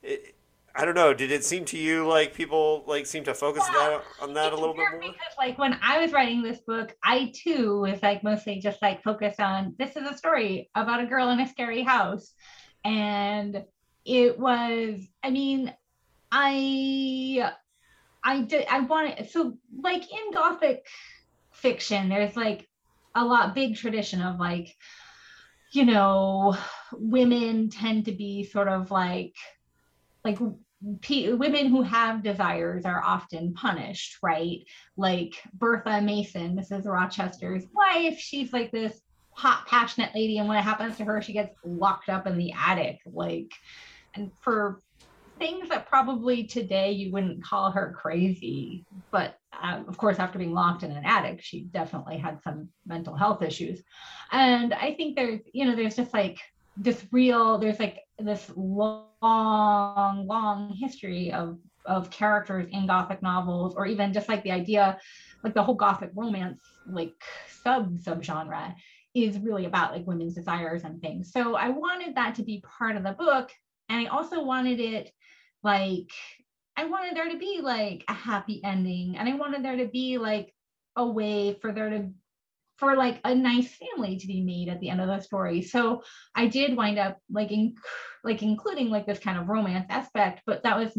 Speaker 1: it I don't know. Did it seem to you like people like seem to focus yeah, that, on that a little bit more?
Speaker 2: Because like when I was writing this book, I too was like mostly just like focused on this is a story about a girl in a scary house, and it was. I mean, I I did I wanted so like in Gothic fiction there's like a lot big tradition of like you know women tend to be sort of like like p- women who have desires are often punished right like bertha mason mrs rochester's wife she's like this hot passionate lady and when it happens to her she gets locked up in the attic like and for things that probably today you wouldn't call her crazy, but uh, of course, after being locked in an attic, she definitely had some mental health issues. And I think there's, you know, there's just like this real, there's like this long, long history of of characters in Gothic novels, or even just like the idea, like the whole Gothic romance, like sub subgenre is really about like women's desires and things. So I wanted that to be part of the book. And I also wanted it like I wanted there to be like a happy ending and I wanted there to be like a way for there to for like a nice family to be made at the end of the story. So I did wind up like in, like including like this kind of romance aspect, but that was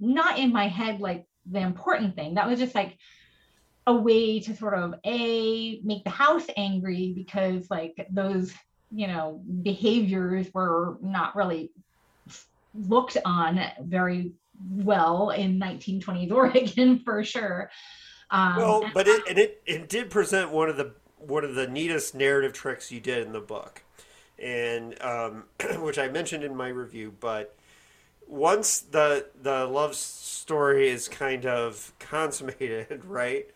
Speaker 2: not in my head like the important thing. That was just like a way to sort of a make the house angry because like those you know behaviors were not really looked on very well in 1920s Oregon for sure.
Speaker 1: Um, well, but it and it it did present one of the one of the neatest narrative tricks you did in the book, and um, which I mentioned in my review. But once the the love story is kind of consummated, right?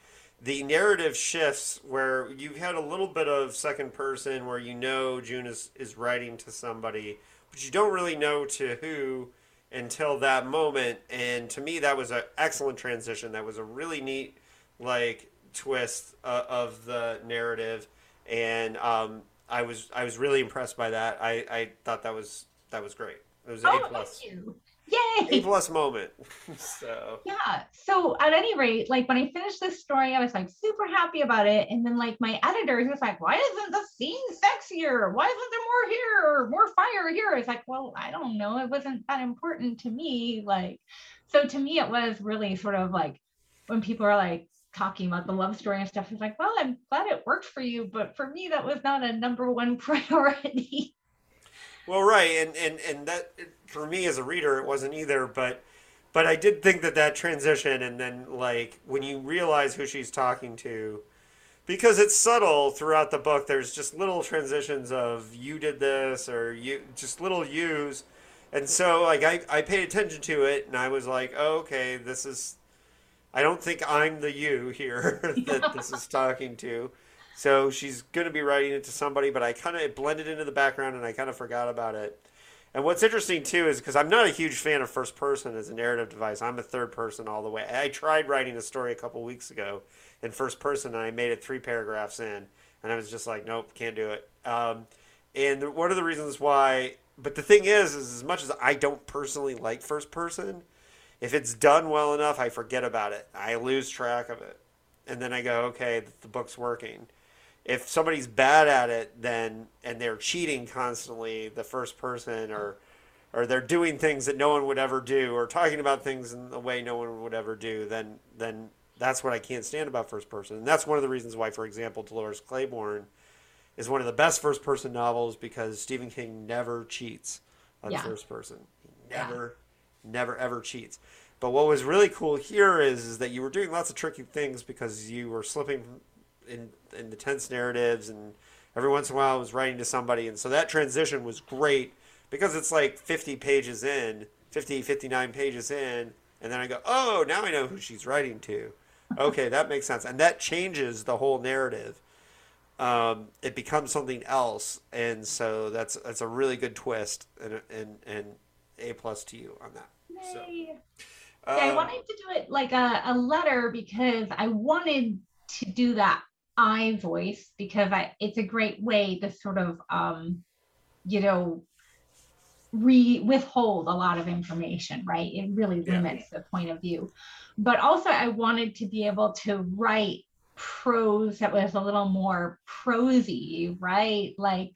Speaker 1: The narrative shifts where you had a little bit of second person where you know June is, is writing to somebody, but you don't really know to who until that moment. And to me, that was an excellent transition. That was a really neat like twist uh, of the narrative, and um, I was I was really impressed by that. I, I thought that was that was great. It was
Speaker 2: oh, A plus. Thank you. Yay!
Speaker 1: A plus moment. so
Speaker 2: yeah. So at any rate, like when I finished this story, I was like super happy about it. And then like my editors was like, why isn't the scene sexier? Why isn't there more here or more fire here? It's like, well, I don't know. It wasn't that important to me. Like, so to me, it was really sort of like when people are like, talking about the love story and stuff. it's like, well, I'm glad it worked for you, but for me, that was not a number one priority.
Speaker 1: Well, right, and and and that for me as a reader, it wasn't either. But but I did think that that transition, and then like when you realize who she's talking to, because it's subtle throughout the book. There's just little transitions of you did this or you just little yous. And so like I, I paid attention to it and I was like, oh, okay, this is I don't think I'm the you here that this is talking to. So she's going to be writing it to somebody, but I kind of blended into the background and I kind of forgot about it. And what's interesting too is because I'm not a huge fan of first person as a narrative device. I'm a third person all the way. I tried writing a story a couple weeks ago in first person and I made it three paragraphs in, and I was just like, nope, can't do it. Um, and one of the reasons why, but the thing is, is as much as I don't personally like first person, if it's done well enough, I forget about it. I lose track of it. And then I go, okay, the book's working. If somebody's bad at it, then and they're cheating constantly, the first person, or or they're doing things that no one would ever do, or talking about things in the way no one would ever do, then then that's what I can't stand about first person. And that's one of the reasons why, for example, Dolores Claiborne is one of the best first person novels because Stephen King never cheats on yeah. first person. He never never ever cheats. But what was really cool here is, is that you were doing lots of tricky things because you were slipping in in the tense narratives and every once in a while I was writing to somebody and so that transition was great because it's like 50 pages in 50 59 pages in and then I go oh now I know who she's writing to. Okay that makes sense and that changes the whole narrative. Um, it becomes something else and so that's that's a really good twist and and and a plus to you on that. So,
Speaker 2: yeah, I um, wanted to do it like a, a letter because I wanted to do that I voice because I it's a great way to sort of um, you know re withhold a lot of information, right? It really limits yeah. the point of view. But also I wanted to be able to write prose that was a little more prosy, right? Like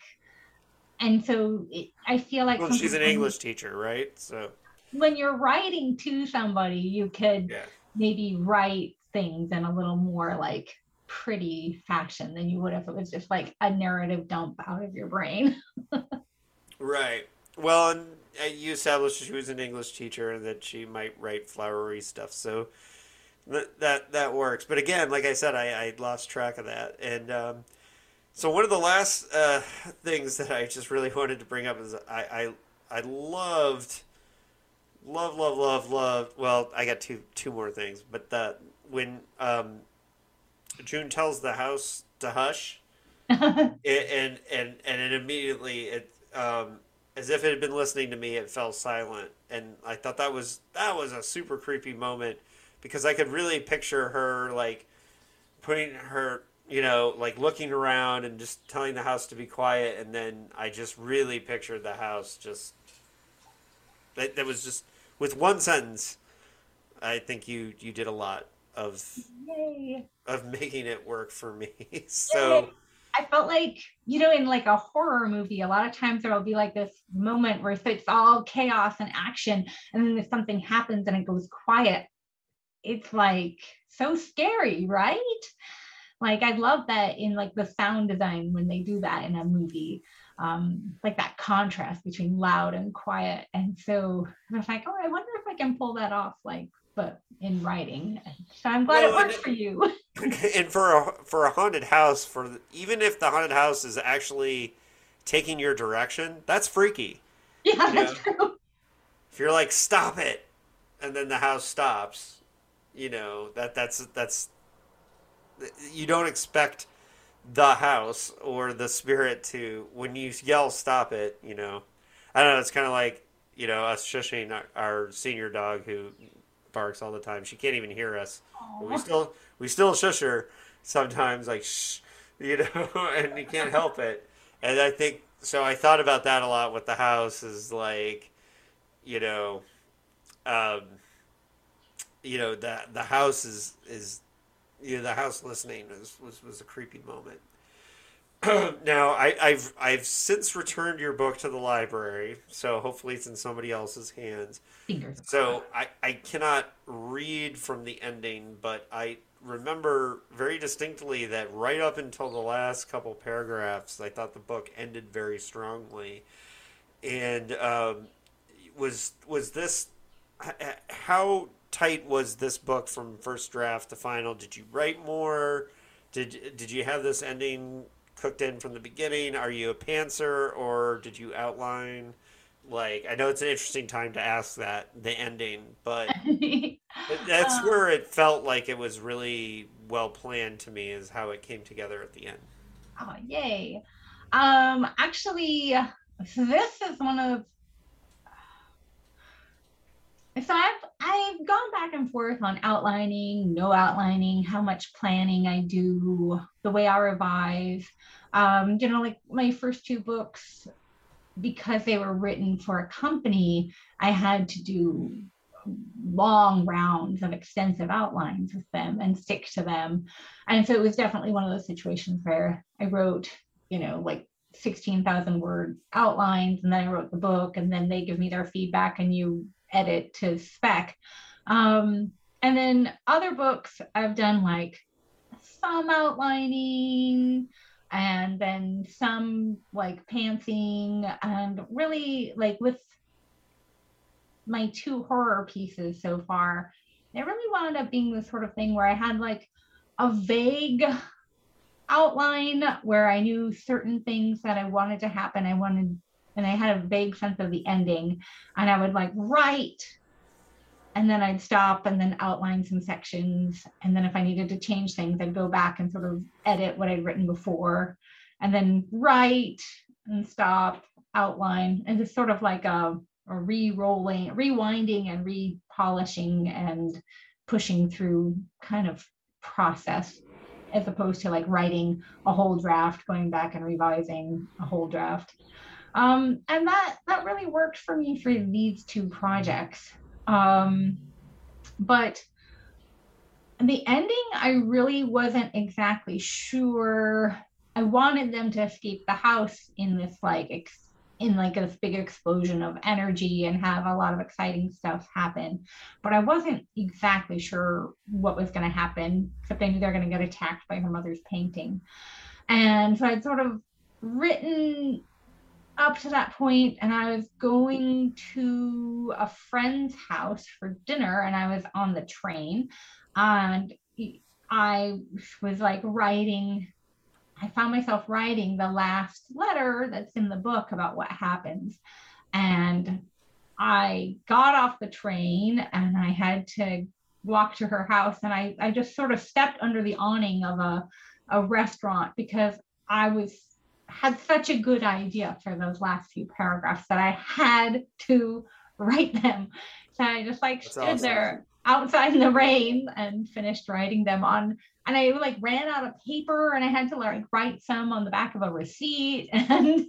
Speaker 2: and so it, I feel like
Speaker 1: well, she's an English teacher, right? So
Speaker 2: when you're writing to somebody, you could yeah. maybe write things in a little more like pretty fashion than you would if it was just like a narrative dump out of your brain.
Speaker 1: right. Well, and uh, you established she was an English teacher and that she might write flowery stuff, so that that, that works. But again, like I said, I, I lost track of that, and um, so one of the last uh, things that I just really wanted to bring up is I, I I loved love love love love well I got two two more things but the when um, June tells the house to hush it, and and and it immediately it um, as if it had been listening to me it fell silent and I thought that was that was a super creepy moment because I could really picture her like putting her you know, like looking around and just telling the house to be quiet, and then I just really pictured the house just that, that was just with one sentence. I think you you did a lot of
Speaker 2: Yay.
Speaker 1: Of making it work for me. so
Speaker 2: I felt like, you know, in like a horror movie, a lot of times there'll be like this moment where it's all chaos and action, and then if something happens and it goes quiet, it's like so scary, right? Like I love that in like the sound design when they do that in a movie, um, like that contrast between loud and quiet. And so I was like, oh, I wonder if I can pull that off, like, but in writing. So I'm glad
Speaker 1: Well,
Speaker 2: it worked
Speaker 1: it-
Speaker 2: for you.
Speaker 1: and for a for a haunted house for the- even if the haunted house is actually taking your direction, that's freaky.
Speaker 2: yeah, that's true.
Speaker 1: If you're like stop it and then the house stops, you know, that that's that's you don't expect the house or the spirit to when you yell stop it, you know. I don't know, it's kind of like, you know, us shushing our, our senior dog who barks all the time. She can't even hear us. But we still we still shush her sometimes like shh you know and you can't help it and i think so i thought about that a lot with the house is like you know um you know the the house is is you know the house listening was was, was a creepy moment now I, I've I've since returned your book to the library, so hopefully it's in somebody else's hands.
Speaker 2: Fingers.
Speaker 1: So I, I cannot read from the ending, but I remember very distinctly that right up until the last couple paragraphs, I thought the book ended very strongly. And um, was was this how tight was this book from first draft to final? Did you write more? Did did you have this ending cooked in from the beginning? Are you a pantser or did you outline? Like I know it's an interesting time to ask that the ending, but that's
Speaker 2: Uh,
Speaker 1: where it felt like it was really well planned to me is how it came together at the end.
Speaker 2: Oh, yay. Um, actually, this is one of so I've I've gone back and forth on outlining, no outlining, how much planning I do, the way I revise. Um, you know, like my first two books, because they were written for a company, I had to do long rounds of extensive outlines with them and stick to them. And so it was definitely one of those situations where I wrote, you know, like 16,000 word outlines and then I wrote the book and then they give me their feedback and you edit to spec. Um, and then other books I've done like some outlining and then some like pantsing and really like with my two horror pieces so far, it really wound up being the sort of thing where I had like a vague outline where I knew certain things that I wanted to happen. I wanted, and I had a vague sense of the ending, and I would like write, and then I'd stop and then outline some sections. And then if I needed to change things, I'd go back and sort of edit what I'd written before, and then write and stop, outline, and just sort of like a, a re-rolling, rewinding and re-polishing and pushing through kind of process as opposed to like writing a whole draft, going back and revising a whole draft. Um, and that that really worked for me for these two projects. Um, but the ending, I really wasn't exactly sure. I wanted them to escape the house in this like ex- in like this big explosion of energy and have a lot of exciting stuff happen. But I wasn't exactly sure what was going to happen, except I knew they're going to get attacked by her mother's painting. And so I'd sort of written up to that point and I was going to a friend's house for dinner and I was on the train and I was like writing I found myself writing the last letter that's in the book about what happens. And I got off the train and I had to walk to her house. And I, I just sort of stepped under the awning of a, a restaurant because I was had such a good idea for those last few paragraphs that I had to write them. So I just like
Speaker 1: That's
Speaker 2: stood
Speaker 1: awesome.
Speaker 2: there outside in the rain and finished writing them on and I like ran out of paper and I had to like write some on the back of a receipt and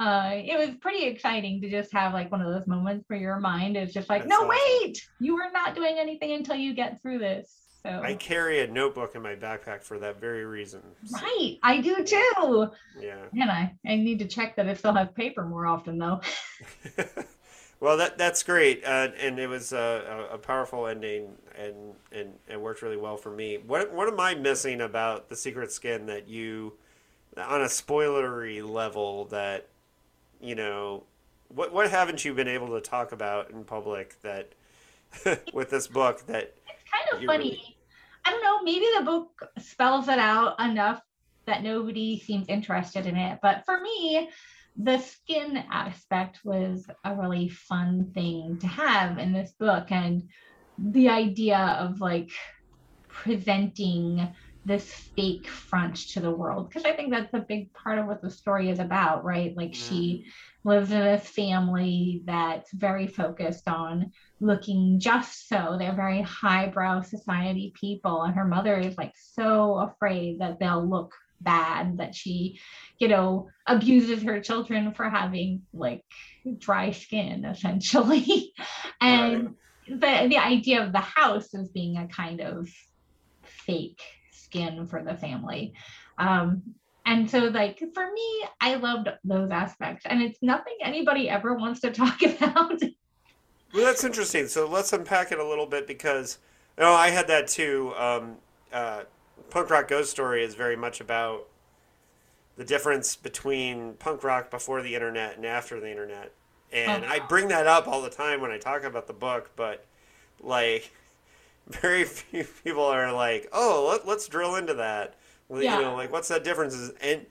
Speaker 2: uh, it was pretty exciting to just have like one of those moments where your mind is just like, That's no, awesome. wait, you are not doing anything until you get through this. So
Speaker 1: I carry a notebook in my backpack for that very reason.
Speaker 2: So. Right, I do too. Yeah. And I, I need to check that it still have paper more often though.
Speaker 1: well, that that's great, uh, and it was a, a, powerful ending, and and it worked really well for me. What what am I missing about the Secret Skin that you, on a spoilery level, that you know, what what haven't you been able to talk about in public that with this book that?
Speaker 2: It's kind of funny. Really I don't know, maybe the book spells it out enough that nobody seems interested in it. But for me, the skin aspect was a really fun thing to have in this book. And the idea of like presenting this fake front to the world, because I think that's a big part of what the story is about, right? Like she mm-hmm. lives in a family that's very focused on looking just so. They're very highbrow society people. And her mother is like so afraid that they'll look bad that she, you know, abuses her children for having like dry skin essentially. and right. the the idea of the house as being a kind of fake skin for the family. Um, and so, like, for me, I loved those aspects. And it's nothing anybody ever wants to talk about.
Speaker 1: well, that's interesting. So let's unpack it a little bit because, you know, I had that too. Um, uh, Punk Rock Ghost Story is very much about the difference between punk rock before the internet and after the internet. And oh. I bring that up all the time when I talk about the book, but like, very few people are like, oh, let, let's drill into that yeah. You know, like what's that difference? Is and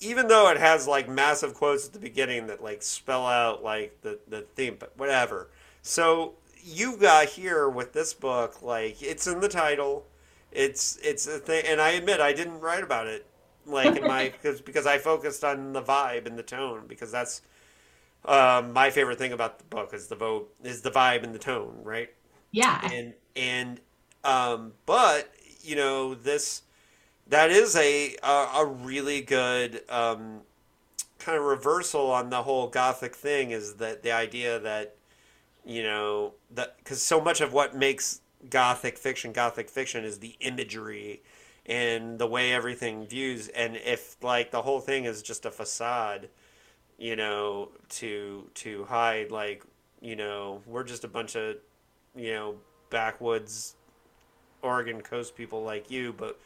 Speaker 1: even though it has like massive quotes at the beginning that like spell out like the the theme, but whatever. So you got here with this book, like it's in the title. It's it's a thing, and I admit I didn't write about it like in my because because I focused on the vibe and the tone because that's um, my favorite thing about the book is the vote is the vibe and the tone, right?
Speaker 2: Yeah.
Speaker 1: And and um, but you know this that is a a, a really good um, kind of reversal on the whole gothic thing. Is that the idea that you know that because so much of what makes gothic fiction gothic fiction is the imagery and the way everything views and if like the whole thing is just a facade you know to to hide like you know we're just a bunch of you know backwoods oregon coast people like you but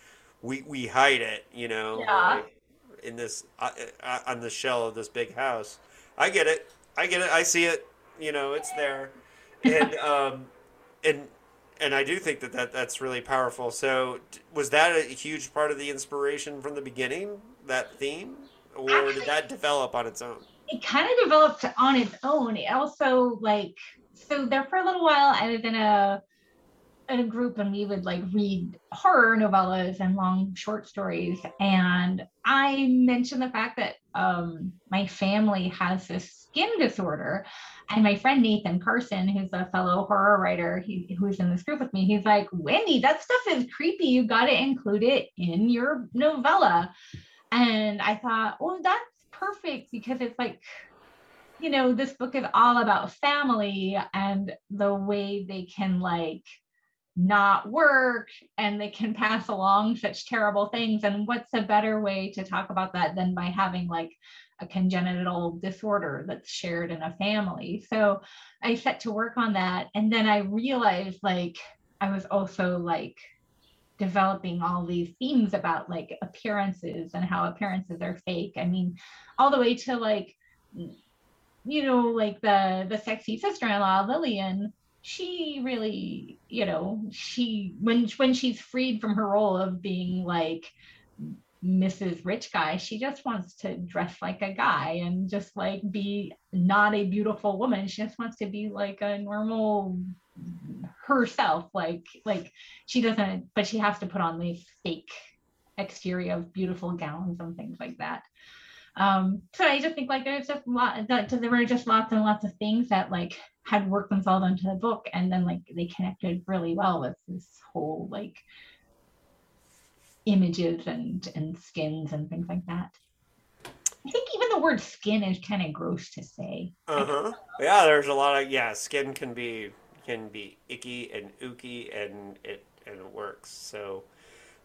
Speaker 1: we we hide it, you know, yeah. like in this uh, uh, on the shell of this big house. I get it. I get it. I see it. You know, it's there, and um, and and I do think that, that that's really powerful. So, was that a huge part of the inspiration from the beginning? That theme, or Actually, did that develop on its own?
Speaker 2: It kind of developed on its own. It also like so there for a little while. I was in a in a group and we would like read horror novellas and long short stories. And i mentioned the fact that um, my family has this skin disorder. And my friend nathan carson who's a fellow horror writer he, who's in this group with me he's like wendy that stuff is creepy. You got to include it in your novella. And i thought well that's perfect because it's like you know this book is all about family and the way they can like not work and they can pass along such terrible things. And what's a better way to talk about that than by having like a congenital disorder that's shared in a family? So i set to work on that. And then i realized like i was also like developing all these themes about like appearances and how appearances are fake. I mean all the way to like you know like the the sexy sister-in-law lillian she really, you know, she when when she's freed from her role of being like Mrs. Rich Guy, she just wants to dress like a guy and just like be not a beautiful woman. She just wants to be like a normal herself. Like like she doesn't, but she has to put on these fake exterior of beautiful gowns and things like that. Um, so I just think like there's just a lot that there were just lots and lots of things that like had worked themselves into the book and then like they connected really well with this whole like images and and skins and things like that i think even the word skin is kind of gross to say.
Speaker 1: Uh-huh. Yeah, there's a lot of yeah, skin can be can be icky and ooky and it and it works. So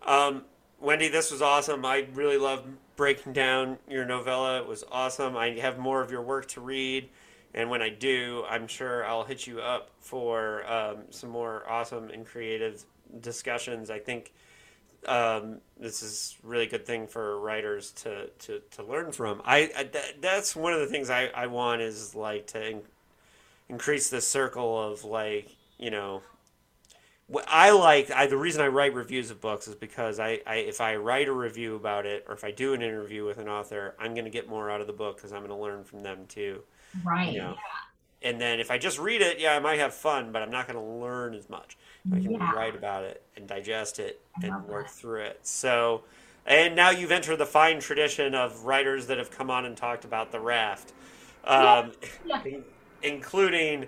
Speaker 1: um Wendy, this was awesome. I really loved breaking down your novella. It was awesome. I have more of your work to read, and when I do, I'm sure I'll hit you up for um, some more awesome and creative discussions. I think um, this is a really good thing for writers to, to, to learn from. I, I that, that's one of the things I, I want is like to in, increase the circle of like you know I like I the reason I write reviews of books is because I, I if I write a review about it or if I do an interview with an author I'm going to get more out of the book because I'm going to learn from them too you
Speaker 2: Right.
Speaker 1: know and then if I just read it yeah I might have fun but I'm not going to learn as much I can
Speaker 2: Yeah.
Speaker 1: write about it and digest it
Speaker 2: I
Speaker 1: and work
Speaker 2: that.
Speaker 1: through it so and now you've entered the fine tradition of writers that have come on and talked about the raft
Speaker 2: Yeah.
Speaker 1: um,
Speaker 2: Yeah.
Speaker 1: in- including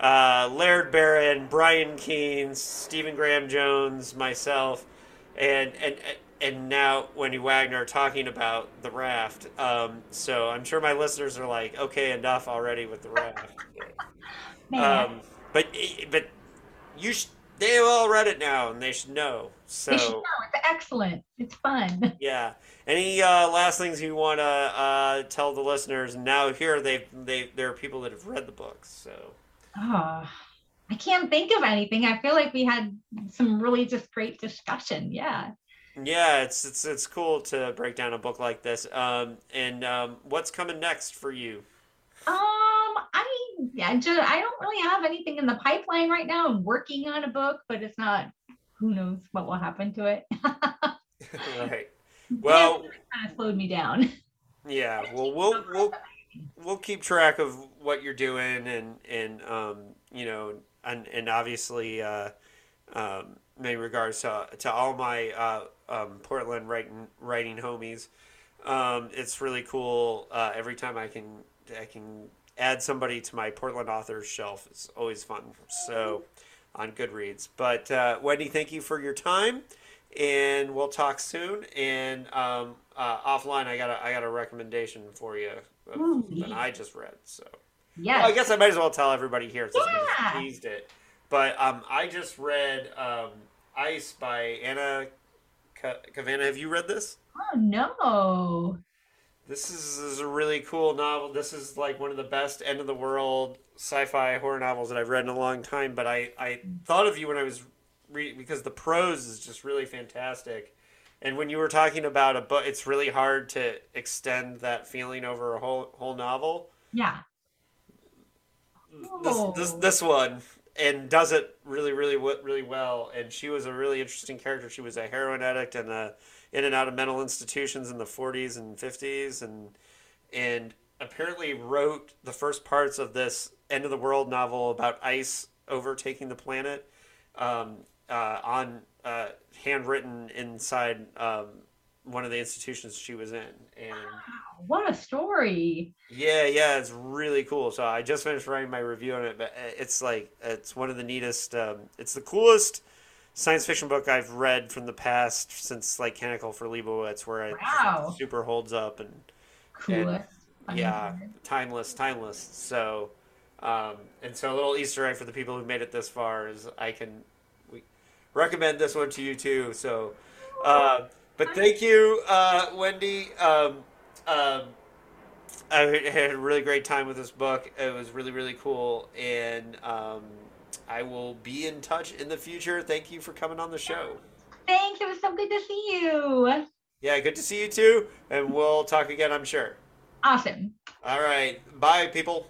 Speaker 1: uh, Laird Barron, Brian Keene, Stephen Graham Jones, myself, and and and now Wendy Wagner talking about the raft. Um, so I'm sure my listeners are like, okay, enough already with the raft. Um, but but you sh- they've all read it now and they should know.
Speaker 2: they should
Speaker 1: So
Speaker 2: know. It's excellent. It's fun.
Speaker 1: yeah. Any uh, last things you want to uh, tell the listeners? Now here they they there are people that have read the books. So.
Speaker 2: Oh, I can't think of anything. I feel like we had some really just great discussion. Yeah.
Speaker 1: Yeah, it's it's it's cool to break down a book like this. Um, and um, what's coming next for you?
Speaker 2: Um, I yeah, just, I don't really have anything in the pipeline right now. I'm working on a book, but it's not. Who knows what will happen to it?
Speaker 1: Right.
Speaker 2: Well, kind of slowed me down.
Speaker 1: yeah. Well, we'll we'll we'll keep track of what you're doing and and um, you know and and obviously uh, um, many regards to to all my uh, um, Portland writing writing homies. Um, it's really cool. Uh, every time I can I can add somebody to my Portland authors shelf. It's always fun. So on Goodreads. But uh, Wendy, thank you for your time, and we'll talk soon. And um, uh, offline, I got a I got a recommendation for you of
Speaker 2: Ooh,
Speaker 1: something I just read. So
Speaker 2: Yes.
Speaker 1: well, I guess I might as well tell everybody here since
Speaker 2: Yeah.
Speaker 1: just teased it. But um, I just read um, Ice by Anna Ka- Kavan. Have you read this?
Speaker 2: oh no.
Speaker 1: This is, is a really cool novel. This is like one of the best end of the world sci-fi horror novels that I've read in a long time. But I, I thought of you when I was reading because the prose is just really fantastic. And when you were talking about a book, it's really hard to extend that feeling over a whole whole novel.
Speaker 2: Yeah.
Speaker 1: This this
Speaker 2: Oh.
Speaker 1: this one and does it really really really well. And she was a really interesting character. She was a heroin addict and uh in and out of mental institutions in the 40s and 50s and and apparently wrote the first parts of this end of the world novel about ice overtaking the planet um, uh, on uh, handwritten inside um, one of the institutions she was in and
Speaker 2: What a story.
Speaker 1: yeah yeah it's really cool so i just finished writing my review on it but uh, it's like it's one of the neatest um, it's the coolest science fiction book i've read from the past since like Canticle for leibowitz where it
Speaker 2: Wow.
Speaker 1: super holds up and
Speaker 2: Coolest.
Speaker 1: yeah, timeless, timeless. So, um, and so a little Easter egg for the people who made it this far is I can recommend this one to you too. So, uh, but thank you, uh, Wendy. Um, um, I had a really great time with this book. It was really, really cool, and um, I will be in touch in the future. Thank you for coming on the show.
Speaker 2: Thanks. It was so good to see you.
Speaker 1: Yeah, good to see you too, and we'll talk again, I'm sure.
Speaker 2: Awesome.
Speaker 1: All right, bye, people.